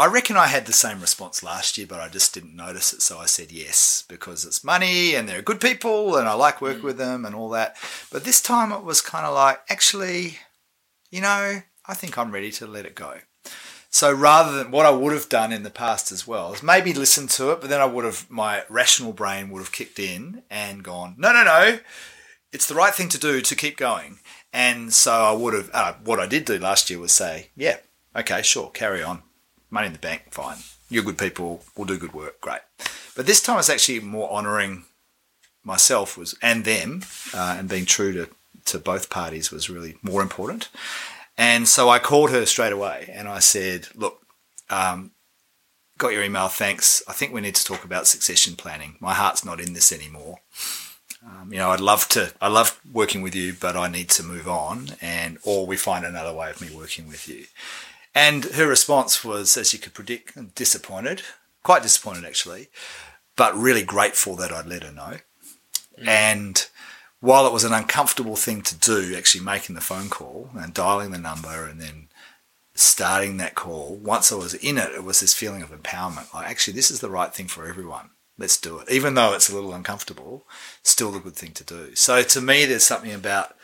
I reckon I had the same response last year, but I just didn't notice it. So I said yes because it's money and they're good people and I like work with them and all that. But this time it was kind of like, actually, you know, I think I'm ready to let it go. So rather than what I would have done in the past as well is maybe listen to it, but then I would have my rational brain would have kicked in and gone, no, no, no, it's the right thing to do to keep going. And so I would have uh, what I did do last year was say, yeah, okay, sure, carry on, money in the bank, fine. You're good people, we'll do good work, great. But this time it's actually more honouring myself was and them, uh, and being true to to both parties was really more important. And so I called her straight away and I said, look, um, got your email, thanks. I think we need to talk about succession planning. My heart's not in this anymore. Um, you know, I'd love to, I love working with you, but I need to move on and, or we find another way of me working with you. And her response was, as you could predict, disappointed, quite disappointed actually, but really grateful that I'd let her know. Mm. And while it was an uncomfortable thing to do, actually making the phone call and dialing the number and then starting that call, once I was in it, it was this feeling of empowerment. Like, actually, this is the right thing for everyone. Let's do it. Even though it's a little uncomfortable, still the good thing to do. So to me, there's something about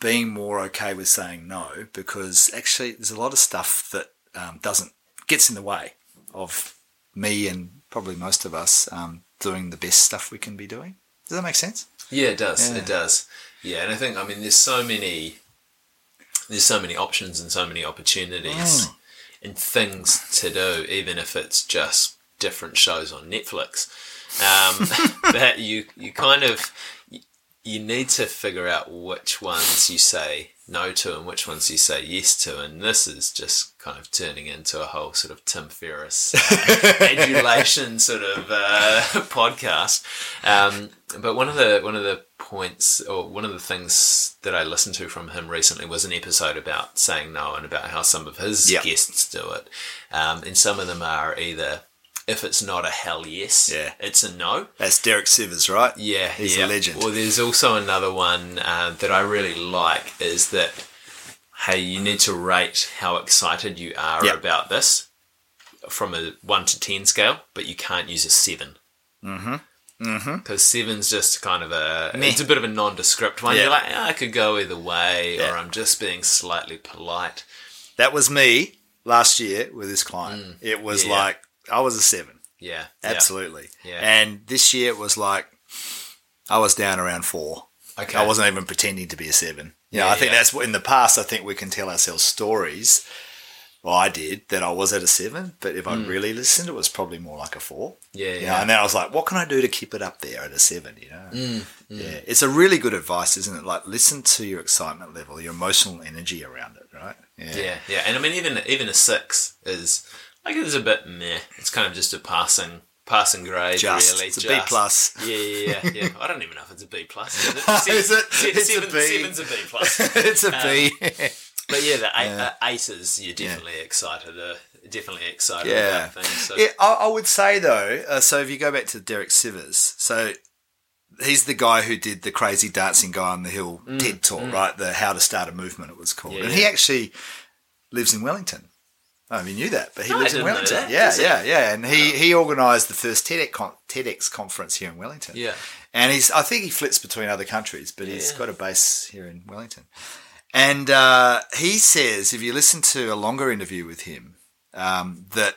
being more okay with saying no because actually there's a lot of stuff that um, doesn't gets in the way of me and probably most of us um, doing the best stuff we can be doing. Does that make sense? Yeah, it does. Yeah. It does. Yeah, and I think I mean there's so many there's so many options and so many opportunities mm. and things to do, even if it's just different shows on Netflix. Um, that you you kind of you need to figure out which ones you say no to and which ones you say yes to. And this is just kind of turning into a whole sort of Tim Ferriss uh, adulation sort of uh, podcast. Um, but one of the one of the points or one of the things that I listened to from him recently was an episode about saying no and about how some of his yep. guests do it. Um, and some of them are either if it's not a hell yes, yeah. it's a no. That's Derek Sivers, right? Yeah, he's yeah. a legend. Well, there's also another one uh, that I really like is that hey, you need to rate how excited you are yep. about this from a one to ten scale, but you can't use a seven. Mm-hmm. Mm-hmm. Because seven's just kind of a Meh. it's a bit of a nondescript one. Yeah. You're like, oh, I could go either way, yeah. or I'm just being slightly polite. That was me last year with this client. Mm. It was yeah. like I was a seven. Yeah, absolutely. Yeah. And this year it was like I was down around four. Okay. I wasn't even pretending to be a seven. You know, yeah, I think yeah. that's what in the past. I think we can tell ourselves stories. Well, I did that. I was at a seven, but if mm. I really listened, it was probably more like a four. Yeah, yeah. Know, and then I was like, what can I do to keep it up there at a seven? You know. Mm, mm. Yeah, it's a really good advice, isn't it? Like, listen to your excitement level, your emotional energy around it, right? Yeah, yeah. yeah. And I mean, even even a six is like it's a bit meh. It's kind of just a passing passing grade. Just, really, it's a just. B plus. Yeah, yeah, yeah, yeah. I don't even know if it's a B plus. Is it? Seven, is it? It's seven, a B. Seven's a B plus. it's a um, B. but yeah, the yeah. Uh, eight you're definitely yeah. excited. Uh, definitely excited yeah. about things. So. Yeah, I, I, would say though. Uh, so if you go back to Derek Sivers, so he's the guy who did the crazy dancing guy on the hill mm, TED talk, mm. right? The How to Start a Movement, it was called, yeah, and he actually lives in Wellington. I don't know if you knew that, but he no, lives in Wellington. Yeah, yeah, yeah. And he, he organised the first TEDx, con- TEDx conference here in Wellington. Yeah. And he's I think he flits between other countries, but yeah. he's got a base here in Wellington. And uh, he says, if you listen to a longer interview with him, um, that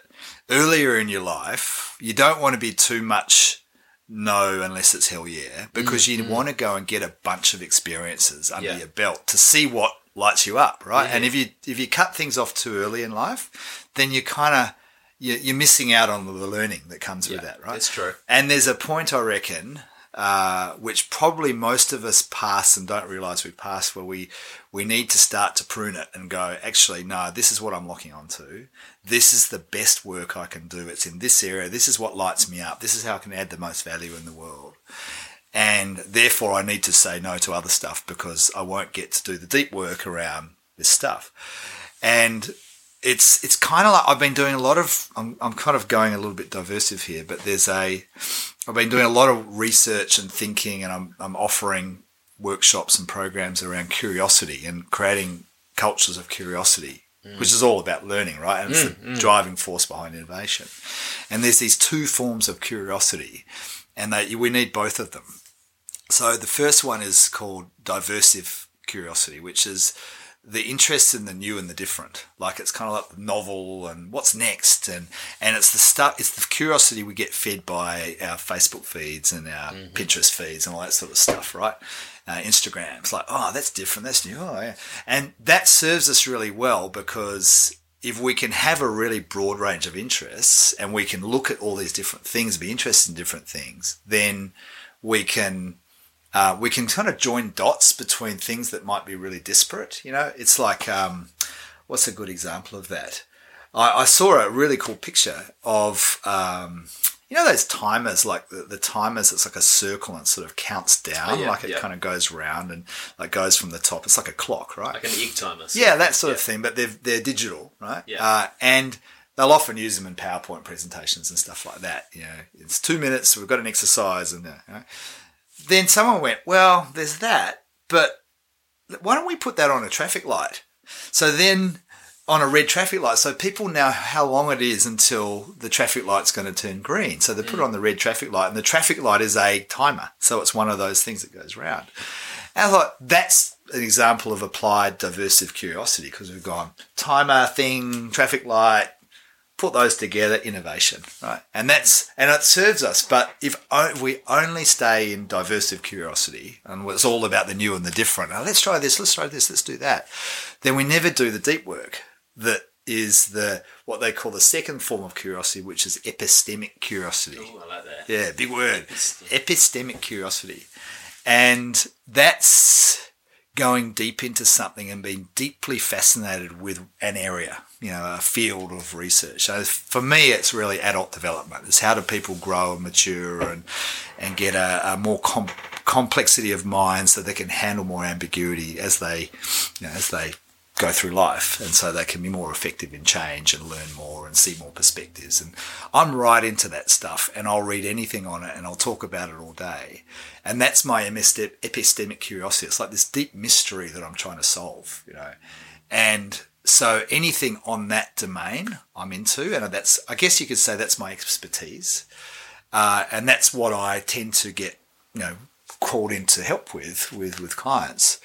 earlier in your life, you don't want to be too much no unless it's hell yeah, because mm, you mm. want to go and get a bunch of experiences under yeah. your belt to see what lights you up, right? Yeah. And if you if you cut things off too early in life, then you kind of you're missing out on the learning that comes yeah, with that, right? That's true. And there's a point I reckon uh, which probably most of us pass and don't realize we pass, where we we need to start to prune it and go, actually, no, this is what I'm locking onto. This is the best work I can do. It's in this area. This is what lights me up. This is how I can add the most value in the world. And therefore, I need to say no to other stuff because I won't get to do the deep work around this stuff. And it's it's kind of like I've been doing a lot of I'm, I'm kind of going a little bit diversive here, but there's a I've been doing a lot of research and thinking, and I'm I'm offering workshops and programs around curiosity and creating cultures of curiosity, mm. which is all about learning, right? And it's mm, the mm. driving force behind innovation. And there's these two forms of curiosity, and they, we need both of them. So the first one is called diversive curiosity, which is the interest in the new and the different. Like it's kind of like the novel and what's next, and and it's the stuff. It's the curiosity we get fed by our Facebook feeds and our mm-hmm. Pinterest feeds and all that sort of stuff, right? Uh, Instagram. It's like, oh, that's different. That's new. Oh, yeah. And that serves us really well because if we can have a really broad range of interests and we can look at all these different things, be interested in different things, then we can uh, we can kind of join dots between things that might be really disparate. You know, it's like, um, what's a good example of that? I, I saw a really cool picture of, um, you know, those timers, like the, the, timers, it's like a circle and sort of counts down, oh, yeah, like it yeah. kind of goes round and like goes from the top. It's like a clock, right? Like an egg timer. Yeah, that sort yeah. of thing, but they're, they're digital, right? Yeah. Uh, and they'll often use them in PowerPoint presentations and stuff like that. You know, it's two minutes, we've got an exercise and, uh, you know, then someone went, well, there's that, but why don't we put that on a traffic light? So then on a red traffic light, so people know how long it is until the traffic light's going to turn green. So they put it on the red traffic light, and the traffic light is a timer. So it's one of those things that goes round. And I thought that's an example of applied diversive curiosity because we've gone timer thing, traffic light, put those together, innovation, right? And that's and it serves us. But if we only stay in diversive curiosity and it's all about the new and the different, Now let's try this, let's try this, let's do that, then we never do the deep work that is the what they call the second form of curiosity, which is epistemic curiosity. Ooh, I like that. Yeah, big word. Epistemic, epistemic curiosity, and that's going deep into something and being deeply fascinated with an area, you know, a field of research. So for me, it's really adult development. It's how do people grow and mature and and get a, a more com- complexity of mind so they can handle more ambiguity as they, you know, as they go through life. And so they can be more effective in change and learn more and see more perspectives. And i'm right into that stuff and i'll read anything on it and i'll talk about it all day. And that's my epistemic curiosity. It's like this deep mystery that i'm trying to solve you know. And so anything on that domain i'm into and that's i guess you could say that's my expertise uh, and that's what i tend to get you know called in to help with with with clients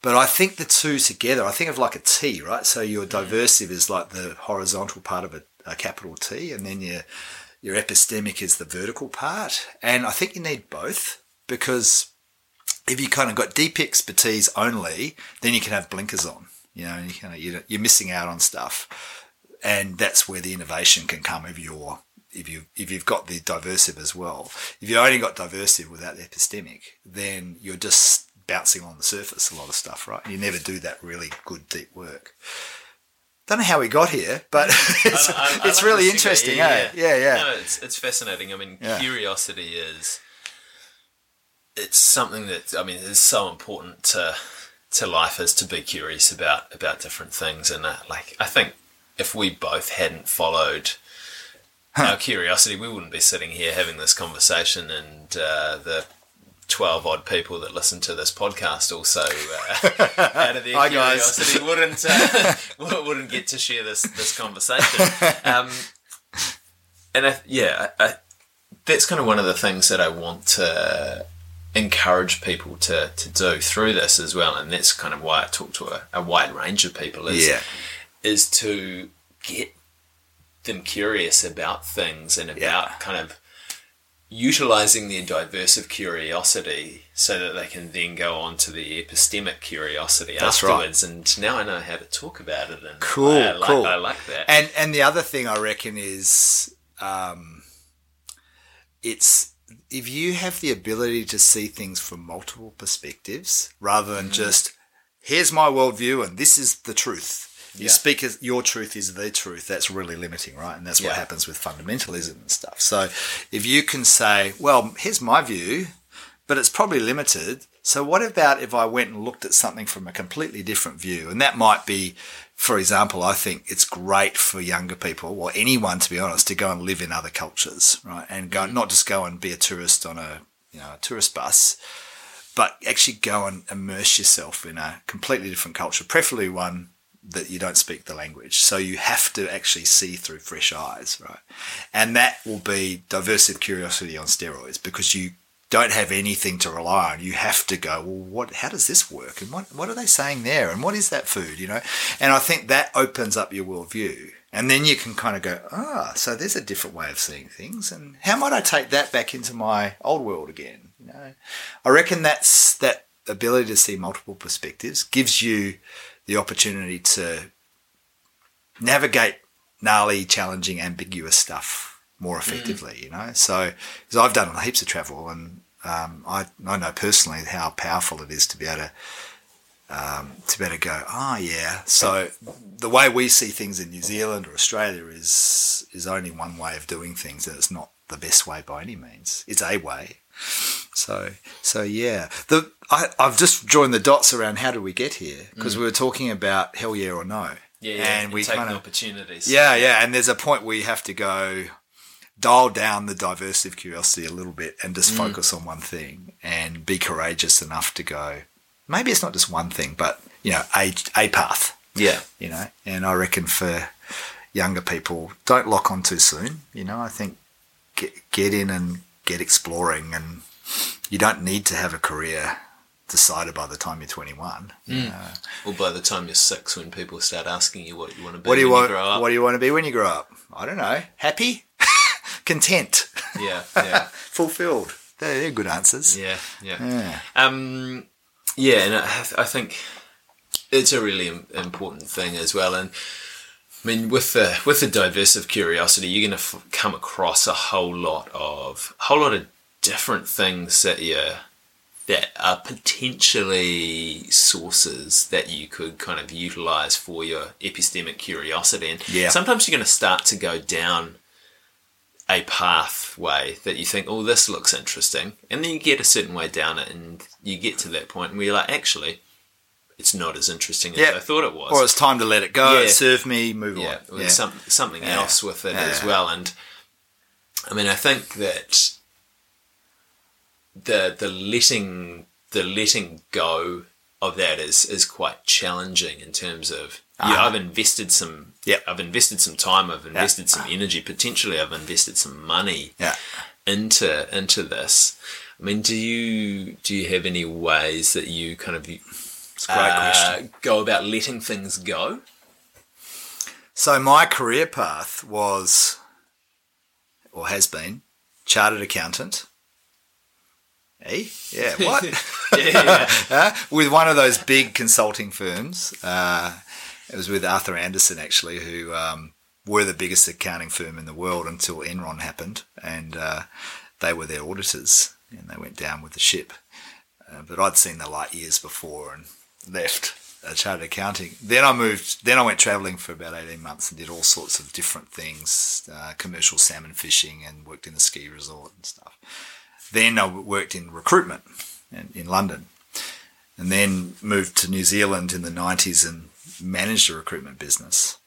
but I think the two together, I think of like a T, right? So your mm. diversive is like the horizontal part of a, a capital T, and then your your epistemic is the vertical part. And I think you need both because if you kind of got deep expertise only, then you can have blinkers on. You know, you kind of you're missing out on stuff, and that's where the innovation can come if you're if you if you've got the diversive as well. If you only got diversive without the epistemic, then you're just bouncing on the surface a lot of stuff, right? You never do that really good deep work. Don't know how we got here, but it's, I, I, it's like really interesting. Yeah, eh? yeah, yeah. yeah. No, it's it's fascinating. I mean, yeah. curiosity is it's something that I mean is so important to to life is to be curious about about different things, and uh, like I think if we both hadn't followed our curiosity, we wouldn't be sitting here having this conversation, and uh, the 12 odd people that listen to this podcast also uh, out of their Hi curiosity wouldn't uh, wouldn't get to share this this conversation. Um, and I, yeah I, that's kind of one of the things that I want to encourage people to, to do through this as well and that's kind of why I talk to a, a wide range of people is yeah. is to get them curious about things and about yeah. kind of utilizing their diversive curiosity so that they can then go on to the epistemic curiosity That's afterwards. Right. And now I know how to talk about it. And cool, I, I like, cool. I like that. And and the other thing I reckon is, um, it's if you have the ability to see things from multiple perspectives rather than mm. just here's my worldview and this is the truth. You Yeah. speak as your truth is the truth. That's really limiting, right? And that's what happens with fundamentalism and stuff. So if you can say, well, here's my view, but it's probably limited. So what about if I went and looked at something from a completely different view? And that might be, for example, I think it's great for younger people or anyone, to be honest, to go and live in other cultures, right? And go, mm. not just go and be a tourist on a, you know, a tourist bus, but actually go and immerse yourself in a completely different culture, preferably one that you don't speak the language. So you have to actually see through fresh eyes, right? And that will be diversive curiosity on steroids because you don't have anything to rely on. You have to go, well, what? How does this work? And what what are they saying there? And what is that food? You know. And I think that opens up your worldview, and then you can kind of go, ah, so there's a different way of seeing things, and how might I take that back into my old world again? You know, I reckon that's that ability to see multiple perspectives gives you the opportunity to navigate gnarly, challenging, ambiguous stuff more effectively. You know, so because I've done heaps of travel, and um, I I know personally how powerful it is to be able to. Um, to be able to go, oh yeah. So the way we see things in New Zealand or Australia is is only one way of doing things, and it's not the best way by any means. It's a way. So so yeah. The I, I've just joined the dots around how do we get here because we were talking about hell yeah or no. Yeah, yeah. and we kind of opportunities. yeah, yeah, and there's a point where you have to go dial down the diversity of curiosity a little bit and just mm. focus on one thing and be courageous enough to go. Maybe it's not just one thing, but you know, a a path. yeah, You know, and I reckon for younger people, don't lock on too soon. You know, I think get get in and get exploring, and you don't need to have a career decided by the time you're 21. you mm. know. Or by the time you're six, when people start asking you what you want to be, What do you want? grow up. What do you want to be when you grow up? I don't know. Happy, content, yeah, yeah, fulfilled. They're, they're good answers. yeah, yeah. Yeah. Um, yeah, and I, I think it's a really important thing as well. And I mean, with the with the diversive curiosity, you're going to f- come across a whole lot of a whole lot of different things that you that are potentially sources that you could kind of utilize for your epistemic curiosity. And Yeah. sometimes you're going to start to go down a pathway that you think, oh, this looks interesting. And then you get a certain way down it and you get to that point where you're like, actually, it's not as interesting as Yeah. I thought it was. Or it's time to let it go. Yeah. It served me. Move yeah, on. with Some, something Yeah. else with it as well. And I mean, I think that the the letting the letting go of that is is quite challenging in terms of yeah, Ah. I've invested some Yep. I've invested some time, I've invested some energy, potentially I've invested some money Yeah. into into this. I mean, do you do you have any ways that you kind of It's a great uh, question. go about letting things go? So my career path was, or has been, chartered accountant. Eh? Yeah. What? yeah, Uh, with one of those big consulting firms. Uh, it was with Arthur Andersen, actually, who um, were the biggest accounting firm in the world until Enron happened, and uh, they were their auditors, and they went down with the ship. Uh, but I'd seen the light years before and left uh, chartered accounting. Then I moved. Then I went travelling for about eighteen months and did all sorts of different things, uh, commercial salmon fishing, and worked in a ski resort and stuff. Then I worked in recruitment in, in London and then moved to New Zealand in the 90s and managed a recruitment business.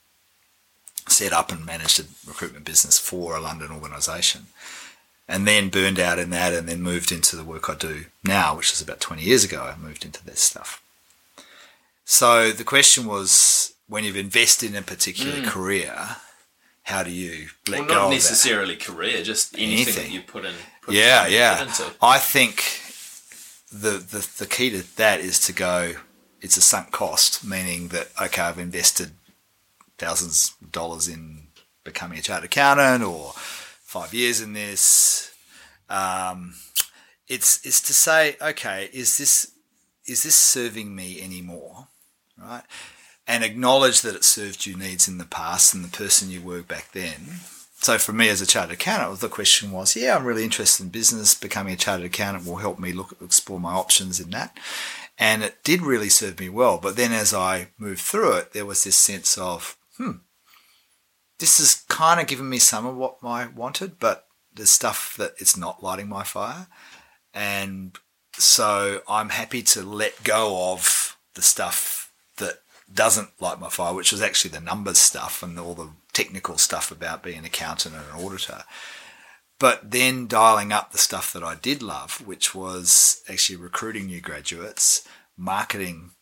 Set up and managed a recruitment business for a London organisation. And then burned out in that and then moved into the work I do now, which is about 20 years ago. I moved into this stuff. So the question was when you've invested in a particular mm. career, how do you let well, go not of that? necessarily career, just anything, that Anything. you put in. Put Yeah, yeah. into. I think the, the the key to that is to go. It's a sunk cost, meaning that okay, I've invested thousands of dollars in becoming a chartered accountant, or five years in this. Um, it's it's to say, okay, is this is this serving me anymore, right? And acknowledge that it served you needs in the past and the person you were back then, so for me as a chartered accountant, the question was, yeah, I'm really interested in business. Becoming a chartered accountant will help me look explore my options in that. And it did really serve me well. But then as I moved through it, there was this sense of, hmm, this is kind of giving me some of what I wanted, but there's stuff that it's not lighting my fire. And so I'm happy to let go of the stuff that doesn't light my fire, which was actually the numbers stuff and all the technical stuff about being an accountant and an auditor. But then dialing up the stuff that I did love, which was actually recruiting new graduates, marketing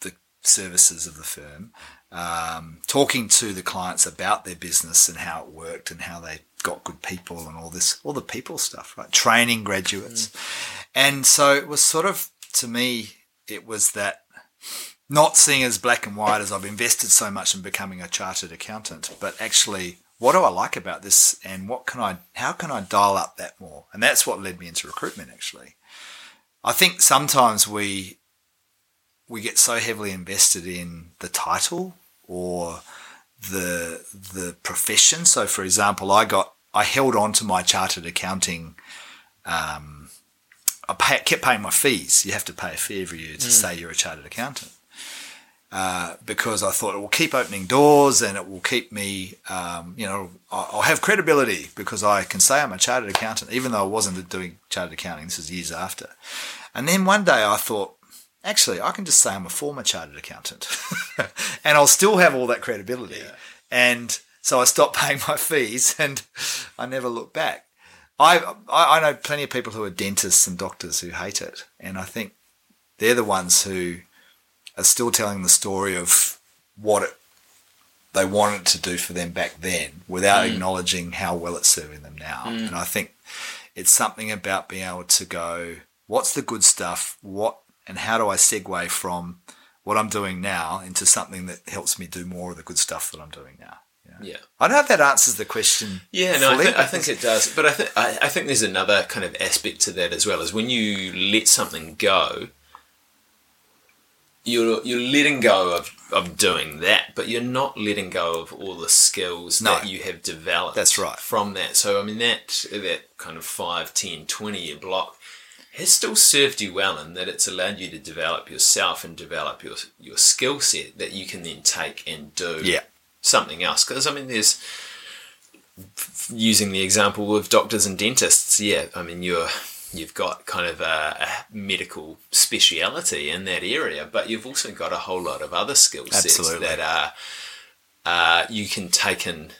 the services of the firm, um, talking to the clients about their business and how it worked and how they got good people and all this, all the people stuff, right? Training graduates. Mm. And so it was sort of, to me, it was that not seeing as black and white as I've invested so much in becoming a chartered accountant, but actually, what do I like about this and what can I, how can I dial up that more? And that's what led me into recruitment actually. I think sometimes we, we get so heavily invested in the title or the the profession. So, for example, I got I held on to my chartered accounting. Um, I pay, kept paying my fees. You have to pay a fee every year to mm. say you're a chartered accountant. Uh, because I thought it will keep opening doors and it will keep me, um, you know, I'll have credibility because I can say I'm a chartered accountant, even though I wasn't doing chartered accounting. This is years after. And then one day I thought, actually, I can just say I'm a former chartered accountant and I'll still have all that credibility. Yeah. And so I stopped paying my fees and I never looked back. I, I know plenty of people who are dentists and doctors who hate it. And I think they're the ones who are still telling the story of what it, they wanted to do for them back then without mm. acknowledging how well it's serving them now. Mm. And I think it's something about being able to go, what's the good stuff? What and how do I segue from what I'm doing now into something that helps me do more of the good stuff that I'm doing now? Yeah. I don't know if that answers the question. Yeah, no, I, th- I, think it does. But I, th- I, I think there's another kind of aspect to that as well, is when you let something go, you're you're letting go of, of doing that, but you're not letting go of all the skills no, that you have developed. That's right. From that, so I mean that that kind of 5, 10, 20 year block has still served you well in that it's allowed you to develop yourself and develop your your skill set that you can then take and do yeah. something else. Because I mean, there's using the example of doctors and dentists. Yeah, I mean you're you've got kind of a, a, medical speciality in that area, but you've also got a whole lot of other skill sets Absolutely. that are uh, you can take in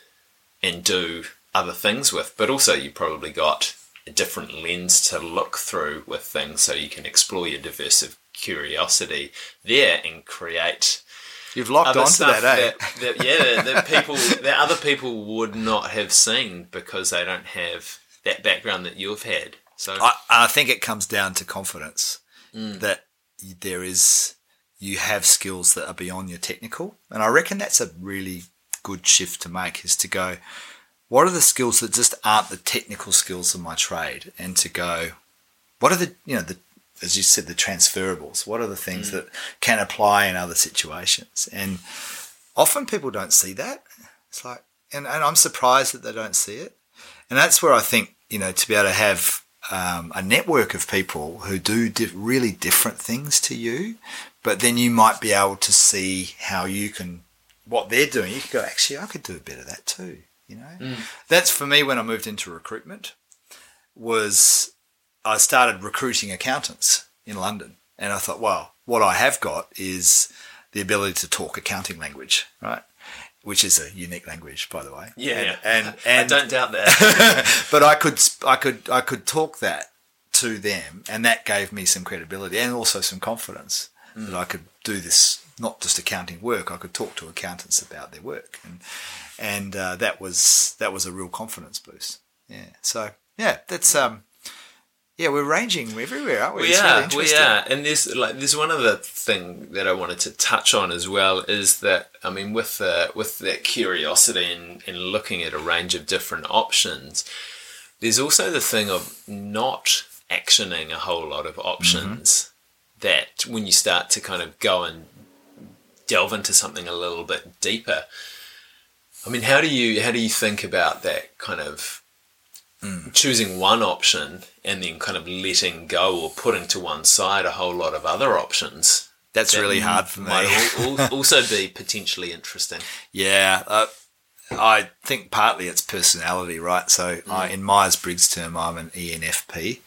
and do other things with. But also, you probably got a different lens to look through with things, so you can explore your diversive curiosity there and create. You've locked onto that, eh? That, that, yeah, that people, that other people would not have seen because they don't have that background that you've had. So I, I think it comes down to confidence mm. that there is you have skills that are beyond your technical, and I reckon that's a really good shift to make. Is to go, what are the skills that just aren't the technical skills of my trade, and to go, what are the you know the as you said the transferables? What are the things mm. that can apply in other situations? And often people don't see that. It's like, and, and I'm surprised that they don't see it. And that's where I think you know to be able to have um, a network of people who do di- really different things to you, but then you might be able to see how you can, what they're doing. You could go, actually, I could do a bit of that too. You know, mm. that's for me when I moved into recruitment. Was I started recruiting accountants in London, and I thought, well, what I have got is the ability to talk accounting language, right? Which is a unique language, by the way. Yeah, and and, and I don't doubt that. but I could I could I could talk that to them, and that gave me some credibility and also some confidence mm. that I could do this not just accounting work. I could talk to accountants about their work, and and uh, that was that was a real confidence boost. Yeah. So yeah, that's um yeah, we're ranging everywhere, aren't we? We it's are, really we are, and there's like there's one other thing that I wanted to touch on as well is that I mean with the with that curiosity and, and looking at a range of different options, there's also the thing of not actioning a whole lot of options. Mm-hmm. That when you start to kind of go and delve into something a little bit deeper, I mean, how do you how do you think about that kind of choosing one option and then kind of letting go or putting to one side a whole lot of other options? That's that really hard for me. Might al- al- also be potentially interesting. Yeah, uh, I think partly it's personality, right? So I, in Myers Briggs term, I'm an ENFP.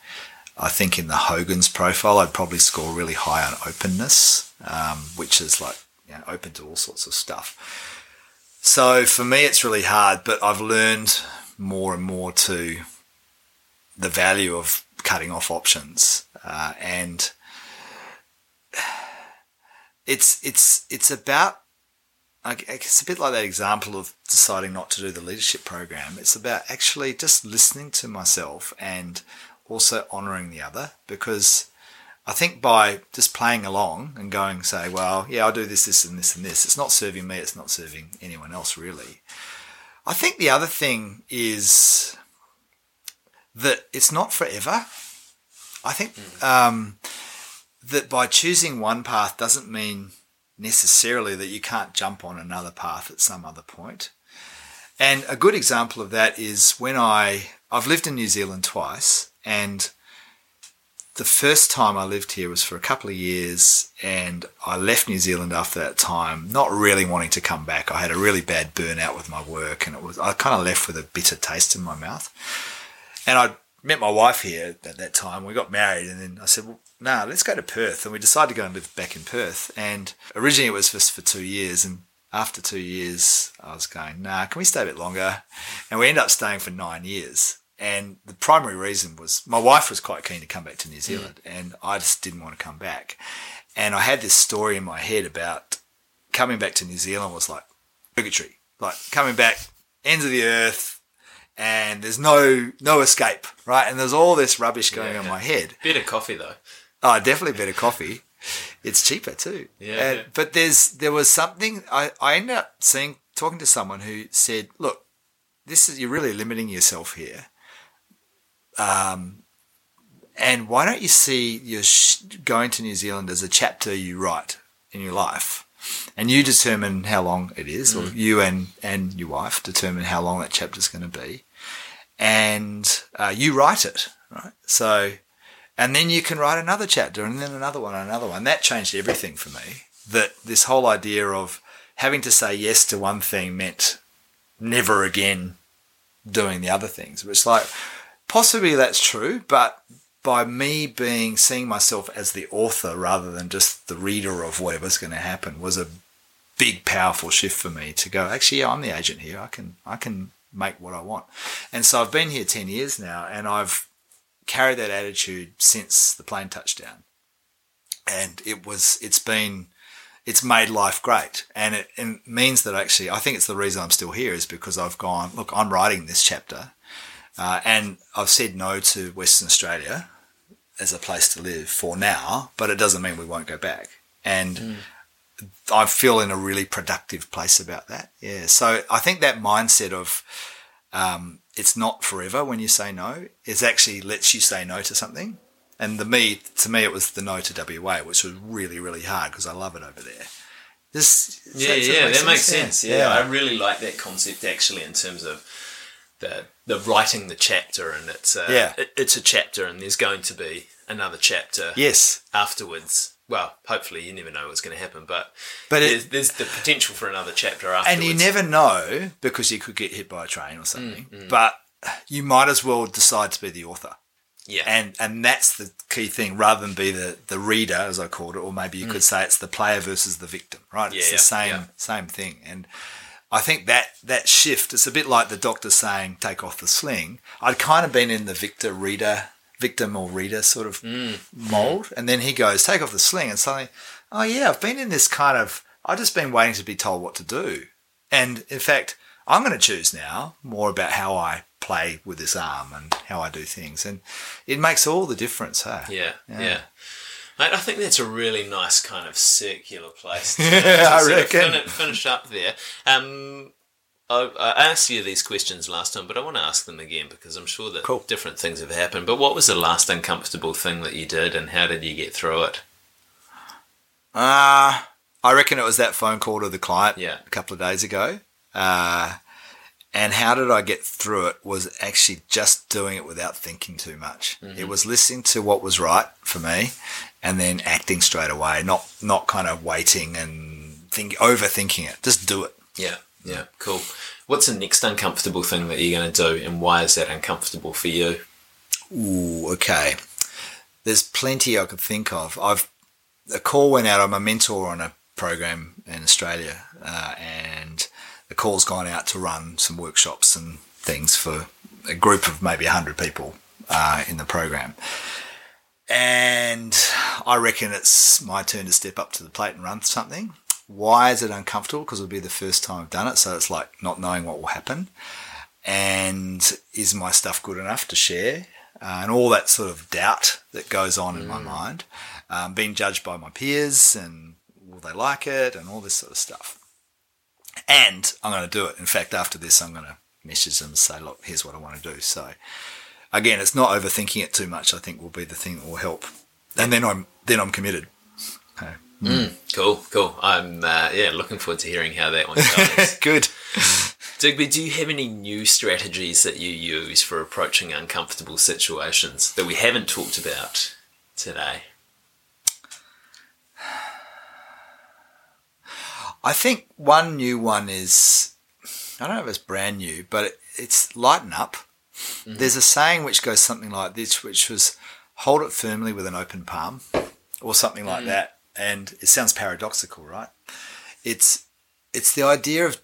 I think in the Hogan's profile, I'd probably score really high on openness, um, which is like you know, open to all sorts of stuff. So for me, it's really hard, but I've learned more and more to the value of cutting off options, uh, and it's it's it's about it's a bit like that example of deciding not to do the leadership program. It's about actually just listening to myself and also honoring the other because I think by just playing along and going, say, well, yeah, I'll do this, this, and this, and this, it's not serving me, it's not serving anyone else really. I think the other thing is that it's not forever. I think um, that by choosing one path doesn't mean necessarily that you can't jump on another path at some other point. And a good example of that is when I I've lived in New Zealand twice and the first time I lived here was for a couple of years and I left New Zealand after that time not really wanting to come back. I had a really bad burnout with my work and it was I kind of left with a bitter taste in my mouth. And I met my wife here at that time. We got married, and then I said, "Well, no, let's go to Perth." And we decided to go and live back in Perth. And originally it was just for two years, and after two years, I was going, "Nah, can we stay a bit longer?" And we ended up staying for nine years. And the primary reason was my wife was quite keen to come back to New Zealand, and I just didn't want to come back. And I had this story in my head about coming back to New Zealand was like purgatory, like coming back, ends of the earth, and there's no no escape, right? And there's all this rubbish going on in my head. Bit of coffee though. Oh, definitely better coffee. It's cheaper too. Yeah, And- yeah. But there's there was something I, I ended up seeing talking to someone who said, "Look, this is you're really limiting yourself here. Um, and why don't you see your sh- going to New Zealand as a chapter you write in your life, and you determine how long it is, or you and and your wife determine how long that chapter is going to be, and uh, you write it, right? So, and then you can write another chapter, and then another one, and another one. That changed everything for me. That this whole idea of having to say yes to one thing meant never again doing the other things. Which like possibly that's true, but by me being seeing myself as the author rather than just the reader of whatever's going to happen was a big powerful shift for me to go actually yeah I'm the agent here. I can I can make what I want. And so I've been here 10 years now and I've carried that attitude since the plane touchdown and it was it's been it's made life great. And it, and means that actually I think it's the reason I'm still here is because I've gone look I'm writing this chapter uh, and I've said no to Western Australia as a place to live for now, but it doesn't mean we won't go back. And I feel in a really productive place about that. Yeah. So I think that mindset of um, it's not forever when you say no is actually lets you say no to something. And the me to me it was the no to WA, which was really really hard because I love it over there. This does Yeah, that sort of yeah, make that makes sense. Yeah. Yeah. I really like that concept actually in terms of the the writing the chapter and it's uh, Yeah. it, it's a chapter and there's going to be another chapter Yes. afterwards. Well, hopefully you never know what's going to happen, but But it- there's, there's the potential for another chapter afterwards. And you never know because you could get hit by a train or something. Mm, But you might as well decide to be the author. yeah, And and that's the key thing, rather than be the, the reader, as I called it, or maybe you could say it's the player versus the victim, right? It's Mm. Yeah, the same yeah. same thing. And I think that that shift, it's a bit like the doctor saying, take off the sling. I'd kind of been in the victor reader, victim or reader sort of Mm. mold. And then he goes, take off the sling. And suddenly, oh yeah, I've been in this kind of, I've just been waiting to be told what to do. And in fact, I'm going to choose now more about how I play with this arm and how I do things. And it makes all the difference, huh? yeah, Yeah. yeah. Mate, I think that's a really nice kind of circular place to, Yeah, to I reckon. fin- finish up there. Um, I, I asked you these questions last time, but I want to ask them again because I'm sure that Cool. different things have happened. But what was the last uncomfortable thing that you did, and how did you get through it? Uh, I reckon it was that phone call to the client Yeah. a couple of days ago. Uh, And how did I get through it was actually just doing it without thinking too much. It was listening to what was right for me and then acting straight away, not not kind of waiting and think overthinking it. Just do it. Yeah, yeah, cool. What's the next uncomfortable thing that you're going to do, and why is that uncomfortable for you? Ooh, okay. There's plenty I could think of. I've a call went out. I'm a mentor on a program in Australia, uh, and the call's gone out to run some workshops and things for a group of maybe 100 people uh, in the program. And I reckon it's my turn to step up to the plate and run something. Why is it uncomfortable? Because it'll be the first time I've done it, so it's like not knowing what will happen. And is my stuff good enough to share? Uh, and all that sort of doubt that goes on mm. in my mind, um, being judged by my peers and will they like it and all this sort of stuff. And I'm going to do it. In fact, after this, I'm going to message them and say, look, here's what I want to do. So again, it's not overthinking it too much. I think will be the thing that will help. And then I'm then I'm committed. Okay. Mm, cool, cool. I'm uh, yeah looking forward to hearing how that one goes. Good. Digby, do you have any new strategies that you use for approaching uncomfortable situations that we haven't talked about today? I think one new one is I don't know if it's brand new, but it, it's lighten up. Mm-hmm. There's a saying which goes something like this, which was hold it firmly with an open palm, or something like mm. that. And it sounds paradoxical, right? It's it's the idea of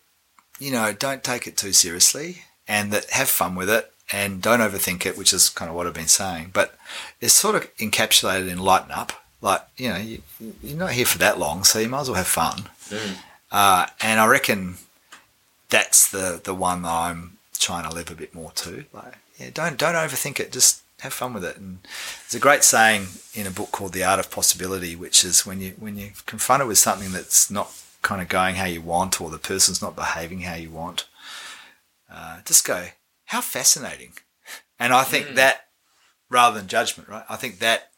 you know don't take it too seriously, and that have fun with it, and don't overthink it, which is kind of what I've been saying. But it's sort of encapsulated in lighten up. Like you know you, you're not here for that long, so you might as well have fun. Mm. Uh, and I reckon that's the the one that I'm trying to live a bit more too. Like, yeah, don't don't overthink it. Just have fun with it. And there's a great saying in a book called The Art of Possibility, which is when you when you're confronted with something that's not kind of going how you want, or the person's not behaving how you want, uh, just go, how fascinating. And I think mm. that, rather than judgment, right? I think that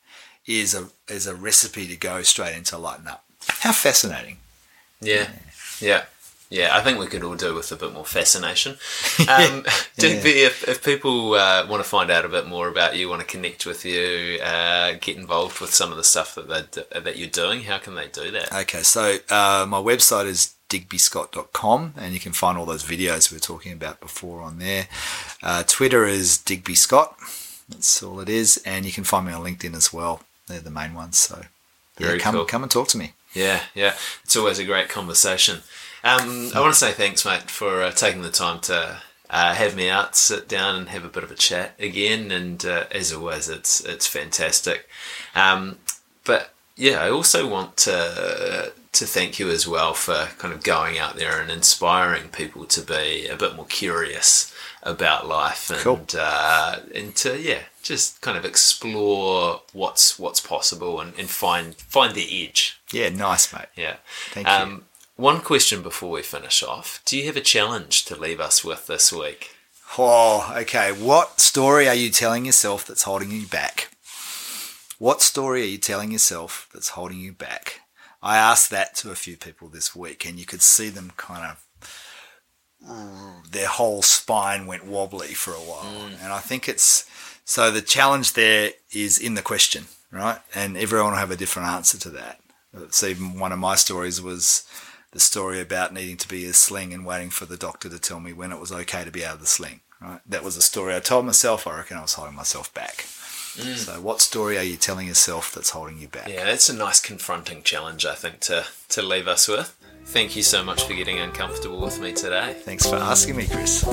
is a is a recipe to go straight into lighten up. How fascinating. Yeah. Yeah. yeah. Yeah, I think we could all do with a bit more fascination. Um, Digby, yeah. if, if people uh, want to find out a bit more about you, want to connect with you, uh, get involved with some of the stuff that that you're doing, how can they do that? Okay, so uh, my website is digbyscott.com and you can find all those videos we were talking about before on there. Uh, Twitter is Digby Scott. That's all it is. And you can find me on LinkedIn as well. They're the main ones. So yeah, come, cool. come and talk to me. Yeah, yeah. It's always a great conversation. Um, I want to say thanks, mate, for uh, taking the time to uh, have me out, sit down, and have a bit of a chat again. And uh, as always, it's it's fantastic. Um, but yeah, I also want to to thank you as well for kind of going out there and inspiring people to be a bit more curious about life and cool. uh, and to yeah just kind of explore what's what's possible and, and find find the edge. Yeah, nice, mate. Yeah, thank um, you. One question before we finish off. Do you have a challenge to leave us with this week? Oh, okay. What story are you telling yourself that's holding you back? What story are you telling yourself that's holding you back? I asked that to a few people this week, and you could see them kind of, their whole spine went wobbly for a while. Mm. And I think it's, so the challenge there is in the question, right? And everyone will have a different answer to that. It's even one of my stories was, the story about needing to be a sling and waiting for the doctor to tell me when it was okay to be out of the sling. Right? That was a story I told myself. I reckon I was holding myself back. Mm. So, what story are you telling yourself that's holding you back? Yeah, that's a nice confronting challenge, I think, to, to leave us with. Thank you so much for getting uncomfortable with me today. Thanks for asking me, Chris.